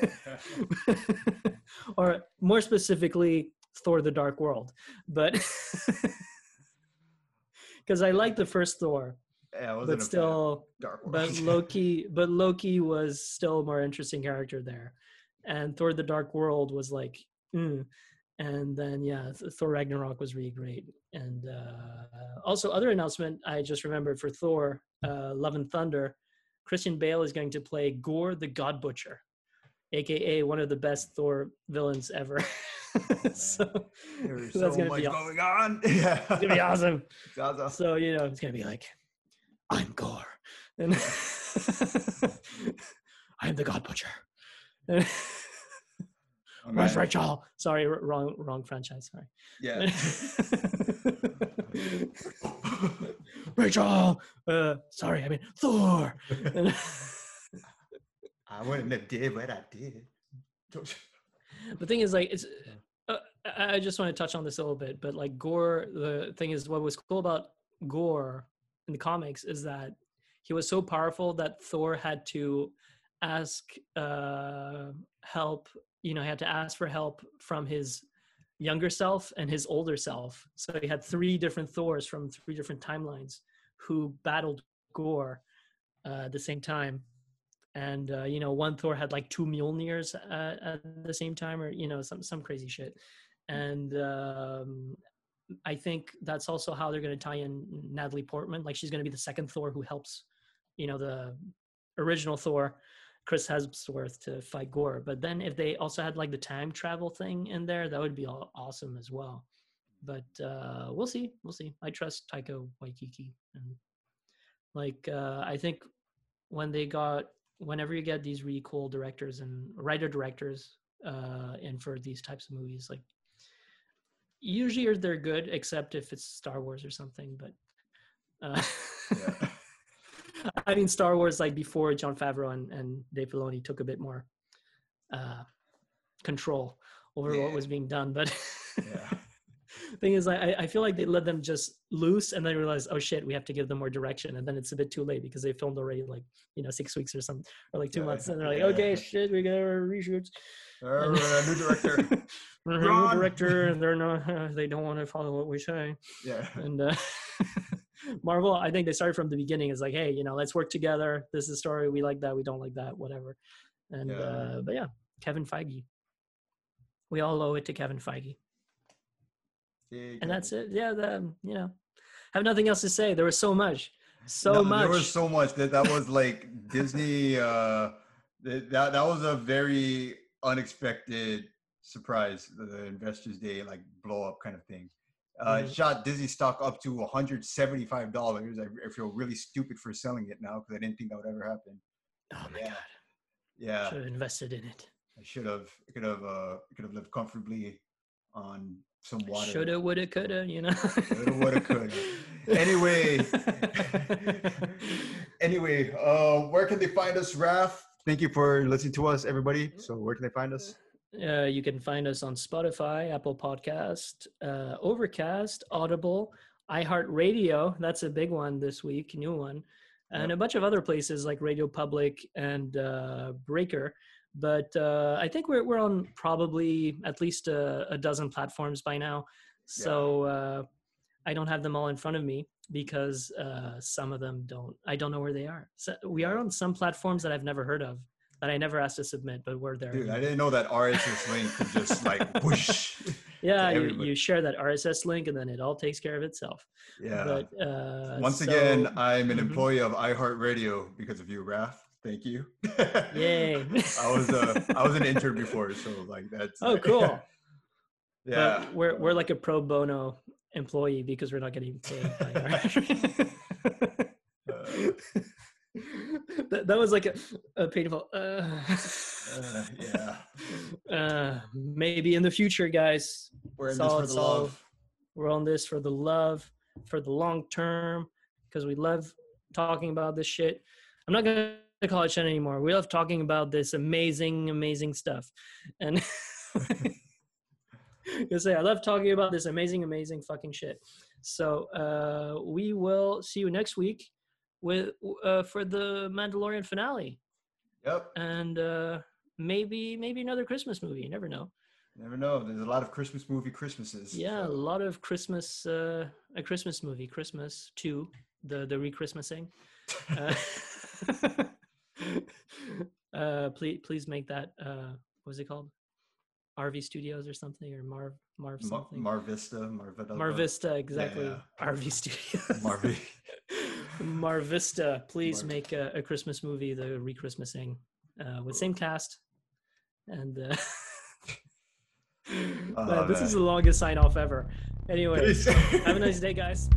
*laughs* or more specifically Thor: The Dark World, but *laughs* because I like the first Thor, yeah, but a fan of still Dark World. but *laughs* Loki, but Loki was still a more interesting character there, and Thor: The Dark World was like, mm. and then yeah, Th- Thor Ragnarok was really great, and uh, also other announcement I just remembered for Thor: uh, Love and Thunder, Christian Bale is going to play Gorr the God Butcher, aka one of the best Thor villains ever. *laughs* *laughs* so There's that's so gonna much be aw- going on. Yeah. *laughs* it's gonna be awesome. Zaza. So you know, it's gonna be like, I'm Gorr, and *laughs* I'm the God Butcher. And Oh, Where's man. Rachel? Sorry, wrong, wrong franchise. Sorry. Yeah. Rachel. Uh, sorry, I mean Thor. I wouldn't have did what I did. The thing is, like, it's. Uh, I just want to touch on this a little bit, but like Gorr, the thing is, what was cool about Gorr in the comics is that he was so powerful that Thor had to ask uh, help. You know, he had to ask for help from his younger self and his older self. So he had three different Thors from three different timelines who battled Gorr uh, at the same time. And uh, you know, one Thor had like two Mjolnirs uh, at the same time, or you know, some some crazy shit. And um, I think that's also how they're going to tie in Natalie Portman. Like she's going to be the second Thor who helps, you know, the original Thor, Chris Hemsworth, to fight Gorr. But then if they also had like the time travel thing in there, that would be all awesome as well. But uh, we'll see. We'll see. I trust Taika Waititi, and like uh, I think when they got whenever you get these really cool directors and writer directors uh, in for these types of movies, like usually they're good, except if it's Star Wars or something. But uh, Yeah. *laughs* I mean, Star Wars like before Jon Favreau and, and Dave Filoni took a bit more uh, control over what was being done. But Yeah. *laughs* thing is, I, I feel like they let them just loose and then realize, oh shit, we have to give them more direction. And then it's a bit too late because they filmed already like, you know, six weeks or something, or like two Yeah, months. And they're like, yeah. okay, shit, we got our reshoots. Uh, a new director. *laughs* New director, and they're not, *laughs* they don't want to follow what we say. Yeah. And uh, *laughs* Marvel, I think they started from the beginning. It's like, hey, you know, let's work together. This is a story. We like that. We don't like that. Whatever. And Yeah. uh, but yeah, Kevin Feige. We all owe it to Kevin Feige, and that's it. Yeah, the, you know, have nothing else to say. There was so much, so No, much. There was so much that that was like Disney. Uh, that that was a very unexpected surprise. The, Investors Day like blow up kind of thing. Uh, Mhm. Shot Disney stock up to 175 dollars. I, I feel really stupid for selling it now because I didn't think that would ever happen. oh my yeah. god, Yeah, should have invested in it. I should have. Could have. Uh, could have lived comfortably on some water. Shoulda, woulda, coulda. You know. Coulda, woulda, coulda. *laughs* Anyway. *laughs* anyway, uh, where can they find us, Raf? Thank you for listening to us, everybody. So, where can they find us? Uh, you can find us on Spotify, Apple Podcast, uh, Overcast, Audible, iHeartRadio. That's a big one this week, new one, and a bunch of other places like Radio Public and uh, Breaker. But uh, I think we're we're on probably at least a, a dozen platforms by now. So uh, I don't have them all in front of me because uh, some of them don't. I don't know where they are. So we are on some platforms that I've never heard of that I never asked to submit, but we're there. Dude, I didn't know that RSS link could just like *laughs* whoosh. yeah you, you share that rss link and then it all takes care of itself Yeah. but uh Once so- again, I'm an Mhm. employee of iHeartRadio because of you, Raf. Thank you. *laughs* Yay. I was uh, I was an intern before, so like that's oh cool *laughs* yeah. But we're we're like a pro bono employee because we're not getting paid by Uh, *laughs* that, that was like a, a painful uh, uh, yeah. uh maybe in the future guys We're in It's this for the all- love. we're on this for the love for the long term because we love talking about this shit i'm not gonna call it shit anymore we love talking about this amazing amazing stuff and *laughs* you say i love talking about this amazing amazing fucking shit So uh, we will see you next week with uh, for the Mandalorian finale, Yep. and uh, maybe maybe another Christmas movie. You never know. Never know. There's a lot of Christmas movie Christmases. Yeah, a lot of Christmas, uh, a Christmas movie, Christmas two, the the re-Christmasing. *laughs* Uh, *laughs* uh, please please make that. Uh, what was it called? RV Studios or something, or Marv Marv something. Mar Vista, Mar Vista. Marvista, exactly. yeah. RV Studios. Marvi. *laughs* Marvista, please Mar- make a, a Christmas movie, the re-Christmasing, uh, with same cast. And uh, *laughs* Oh, man, this is the longest sign off ever. Anyway, *laughs* have a nice day, guys.